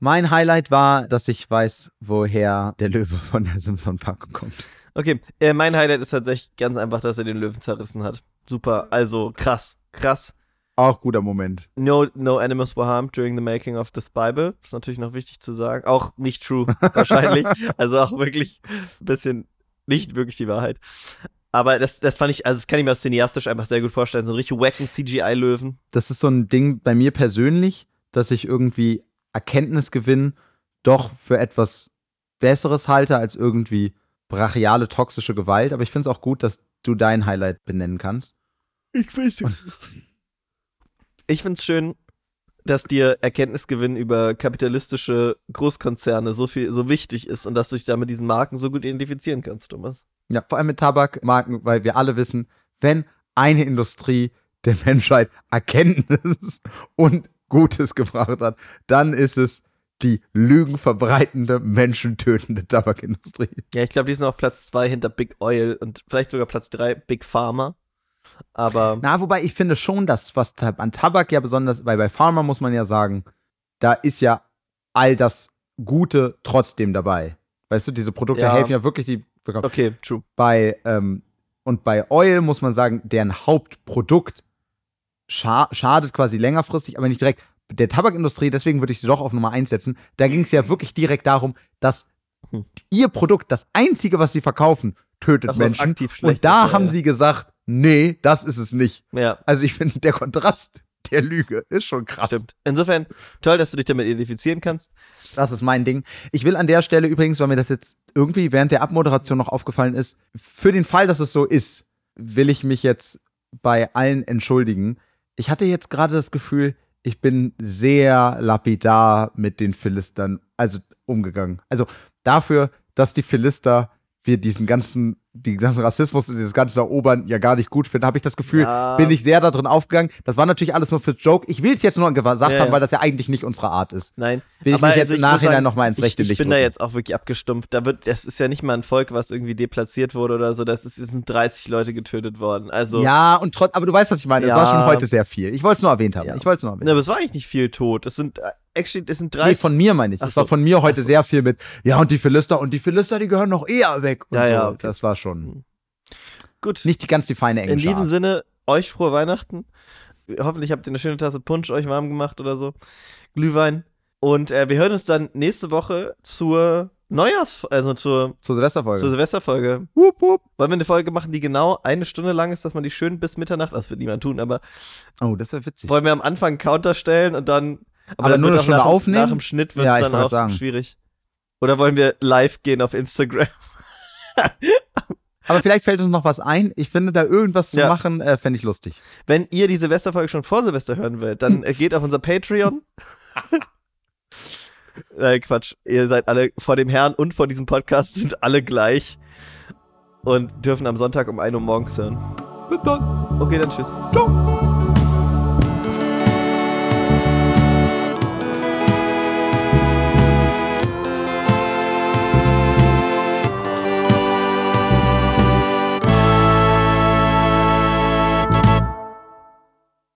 [SPEAKER 2] Mein Highlight war, dass ich weiß, woher der Löwe von der Simpson-Packung kommt.
[SPEAKER 1] Okay, äh, mein Highlight ist tatsächlich ganz einfach, dass er den Löwen zerrissen hat. Super, also krass, krass.
[SPEAKER 2] Auch guter Moment.
[SPEAKER 1] No, no animals were harmed during the making of this Bible. Ist natürlich noch wichtig zu sagen. Auch nicht true, wahrscheinlich. also auch wirklich ein bisschen nicht wirklich die Wahrheit. Aber das, das fand ich, also das kann ich mir cineastisch einfach sehr gut vorstellen. So einen richtig wacken CGI-Löwen.
[SPEAKER 2] Das ist so ein Ding bei mir persönlich, dass ich irgendwie Erkenntnisgewinn doch für etwas Besseres halte als irgendwie brachiale, toxische Gewalt. Aber ich finde es auch gut, dass du dein Highlight benennen kannst.
[SPEAKER 1] Ich weiß Ich finde es schön, dass dir Erkenntnisgewinn über kapitalistische Großkonzerne so viel, so wichtig ist und dass du dich da mit diesen Marken so gut identifizieren kannst, Thomas.
[SPEAKER 2] Ja, vor allem mit Tabakmarken, weil wir alle wissen, wenn eine Industrie der Menschheit Erkenntnis und Gutes gebracht hat, dann ist es die lügenverbreitende, menschentötende Tabakindustrie.
[SPEAKER 1] Ja, ich glaube, die sind auf Platz zwei hinter Big Oil und vielleicht sogar Platz drei Big Pharma. Aber
[SPEAKER 2] Na, wobei ich finde schon, dass was tab- an Tabak ja besonders, weil bei Pharma muss man ja sagen, da ist ja all das Gute trotzdem dabei. Weißt du, diese Produkte
[SPEAKER 1] Ja.
[SPEAKER 2] helfen ja wirklich die.
[SPEAKER 1] okay, true.
[SPEAKER 2] Bei ähm, und bei Oil muss man sagen, deren Hauptprodukt scha schadet quasi längerfristig, aber nicht direkt. Der Tabakindustrie, deswegen würde ich sie doch auf Nummer 1 setzen. Da ging es ja wirklich direkt darum, dass
[SPEAKER 1] Hm.
[SPEAKER 2] ihr Produkt, das einzige, was sie verkaufen, tötet
[SPEAKER 1] Ach so,
[SPEAKER 2] Menschen. Und da
[SPEAKER 1] ist,
[SPEAKER 2] haben
[SPEAKER 1] ja.
[SPEAKER 2] sie gesagt, nee, das ist es nicht.
[SPEAKER 1] Ja,
[SPEAKER 2] Also ich finde, der Kontrast der Lüge ist schon krass.
[SPEAKER 1] stimmt. Insofern toll, dass du dich damit identifizieren kannst.
[SPEAKER 2] Das ist mein Ding. Ich will an der Stelle übrigens, weil mir das jetzt irgendwie während der Abmoderation noch aufgefallen ist, für den Fall, dass es so ist, will ich mich jetzt bei allen entschuldigen. Ich hatte jetzt gerade das Gefühl, ich bin sehr lapidar mit den Philistern, also umgegangen. Also dafür, dass die Philister wir diesen ganzen, den ganzen Rassismus und dieses ganze Erobern ja gar nicht gut finden, habe ich das Gefühl,
[SPEAKER 1] Ja.
[SPEAKER 2] bin ich sehr da drin aufgegangen. Das war natürlich alles nur für Joke. Ich will es jetzt nur gesagt
[SPEAKER 1] Ja,
[SPEAKER 2] haben, weil das ja eigentlich nicht unsere Art ist.
[SPEAKER 1] Nein.
[SPEAKER 2] Will ich
[SPEAKER 1] Aber
[SPEAKER 2] mich jetzt
[SPEAKER 1] also
[SPEAKER 2] im
[SPEAKER 1] muss
[SPEAKER 2] Nachhinein
[SPEAKER 1] sagen,
[SPEAKER 2] noch mal ins rechte
[SPEAKER 1] ich, ich
[SPEAKER 2] Licht
[SPEAKER 1] bin da
[SPEAKER 2] rücken.
[SPEAKER 1] jetzt auch wirklich abgestumpft. Da wird, das ist ja nicht mal ein Volk, was irgendwie deplatziert wurde oder so. Das ist, es sind 30 Leute getötet worden. Also,
[SPEAKER 2] Ja, und trotz, aber du weißt, was ich meine. Es
[SPEAKER 1] Ja.
[SPEAKER 2] war schon heute sehr viel. Ich wollte es nur erwähnt haben. Ich wollte es nur erwähnt
[SPEAKER 1] Ne, aber es war eigentlich nicht viel tot. Es sind, äh, actually, es sind 30.
[SPEAKER 2] Nee, von mir meine ich.
[SPEAKER 1] Ach
[SPEAKER 2] Es war
[SPEAKER 1] so.
[SPEAKER 2] von mir heute
[SPEAKER 1] so.
[SPEAKER 2] sehr viel mit, ja, und die Philister, und die Philister, die gehören noch eher weg. Und
[SPEAKER 1] Ja,
[SPEAKER 2] so.
[SPEAKER 1] ja, okay.
[SPEAKER 2] Das war schon
[SPEAKER 1] Gut.
[SPEAKER 2] nicht die ganz die feine
[SPEAKER 1] In
[SPEAKER 2] englische
[SPEAKER 1] diesem
[SPEAKER 2] Art.
[SPEAKER 1] Sinne, euch frohe Weihnachten. Hoffentlich habt ihr eine schöne Tasse Punsch euch warm gemacht oder so. Glühwein. Und äh, wir hören uns dann nächste Woche zur Neujahrs-, also zur,
[SPEAKER 2] Zur Silvesterfolge.
[SPEAKER 1] zur Silvesterfolge.
[SPEAKER 2] Wupp, wupp.
[SPEAKER 1] Wollen wir eine Folge machen, die genau eine Stunde lang ist, dass man die schön bis Mitternacht, das wird niemand tun, aber
[SPEAKER 2] Oh, das wäre witzig.
[SPEAKER 1] wollen wir am Anfang einen Counter stellen und dann.
[SPEAKER 2] Aber
[SPEAKER 1] dann
[SPEAKER 2] nur eine Stunde
[SPEAKER 1] nach, dem-
[SPEAKER 2] aufnehmen?
[SPEAKER 1] Nach dem Schnitt wird
[SPEAKER 2] Ja,
[SPEAKER 1] es
[SPEAKER 2] ich
[SPEAKER 1] dann auch
[SPEAKER 2] sagen.
[SPEAKER 1] schwierig. Oder wollen wir live gehen auf Instagram?
[SPEAKER 2] Aber vielleicht fällt uns noch was ein. Ich finde, da irgendwas zu
[SPEAKER 1] Ja.
[SPEAKER 2] machen, äh, fände ich lustig.
[SPEAKER 1] Wenn ihr die Silvesterfolge schon vor Silvester hören wollt, dann äh, geht auf unser Patreon. Nein, Quatsch. Ihr seid alle vor dem Herrn und vor diesem Podcast sind alle gleich und dürfen am Sonntag um 1 Uhr morgens hören. Okay, dann tschüss.
[SPEAKER 2] Ciao.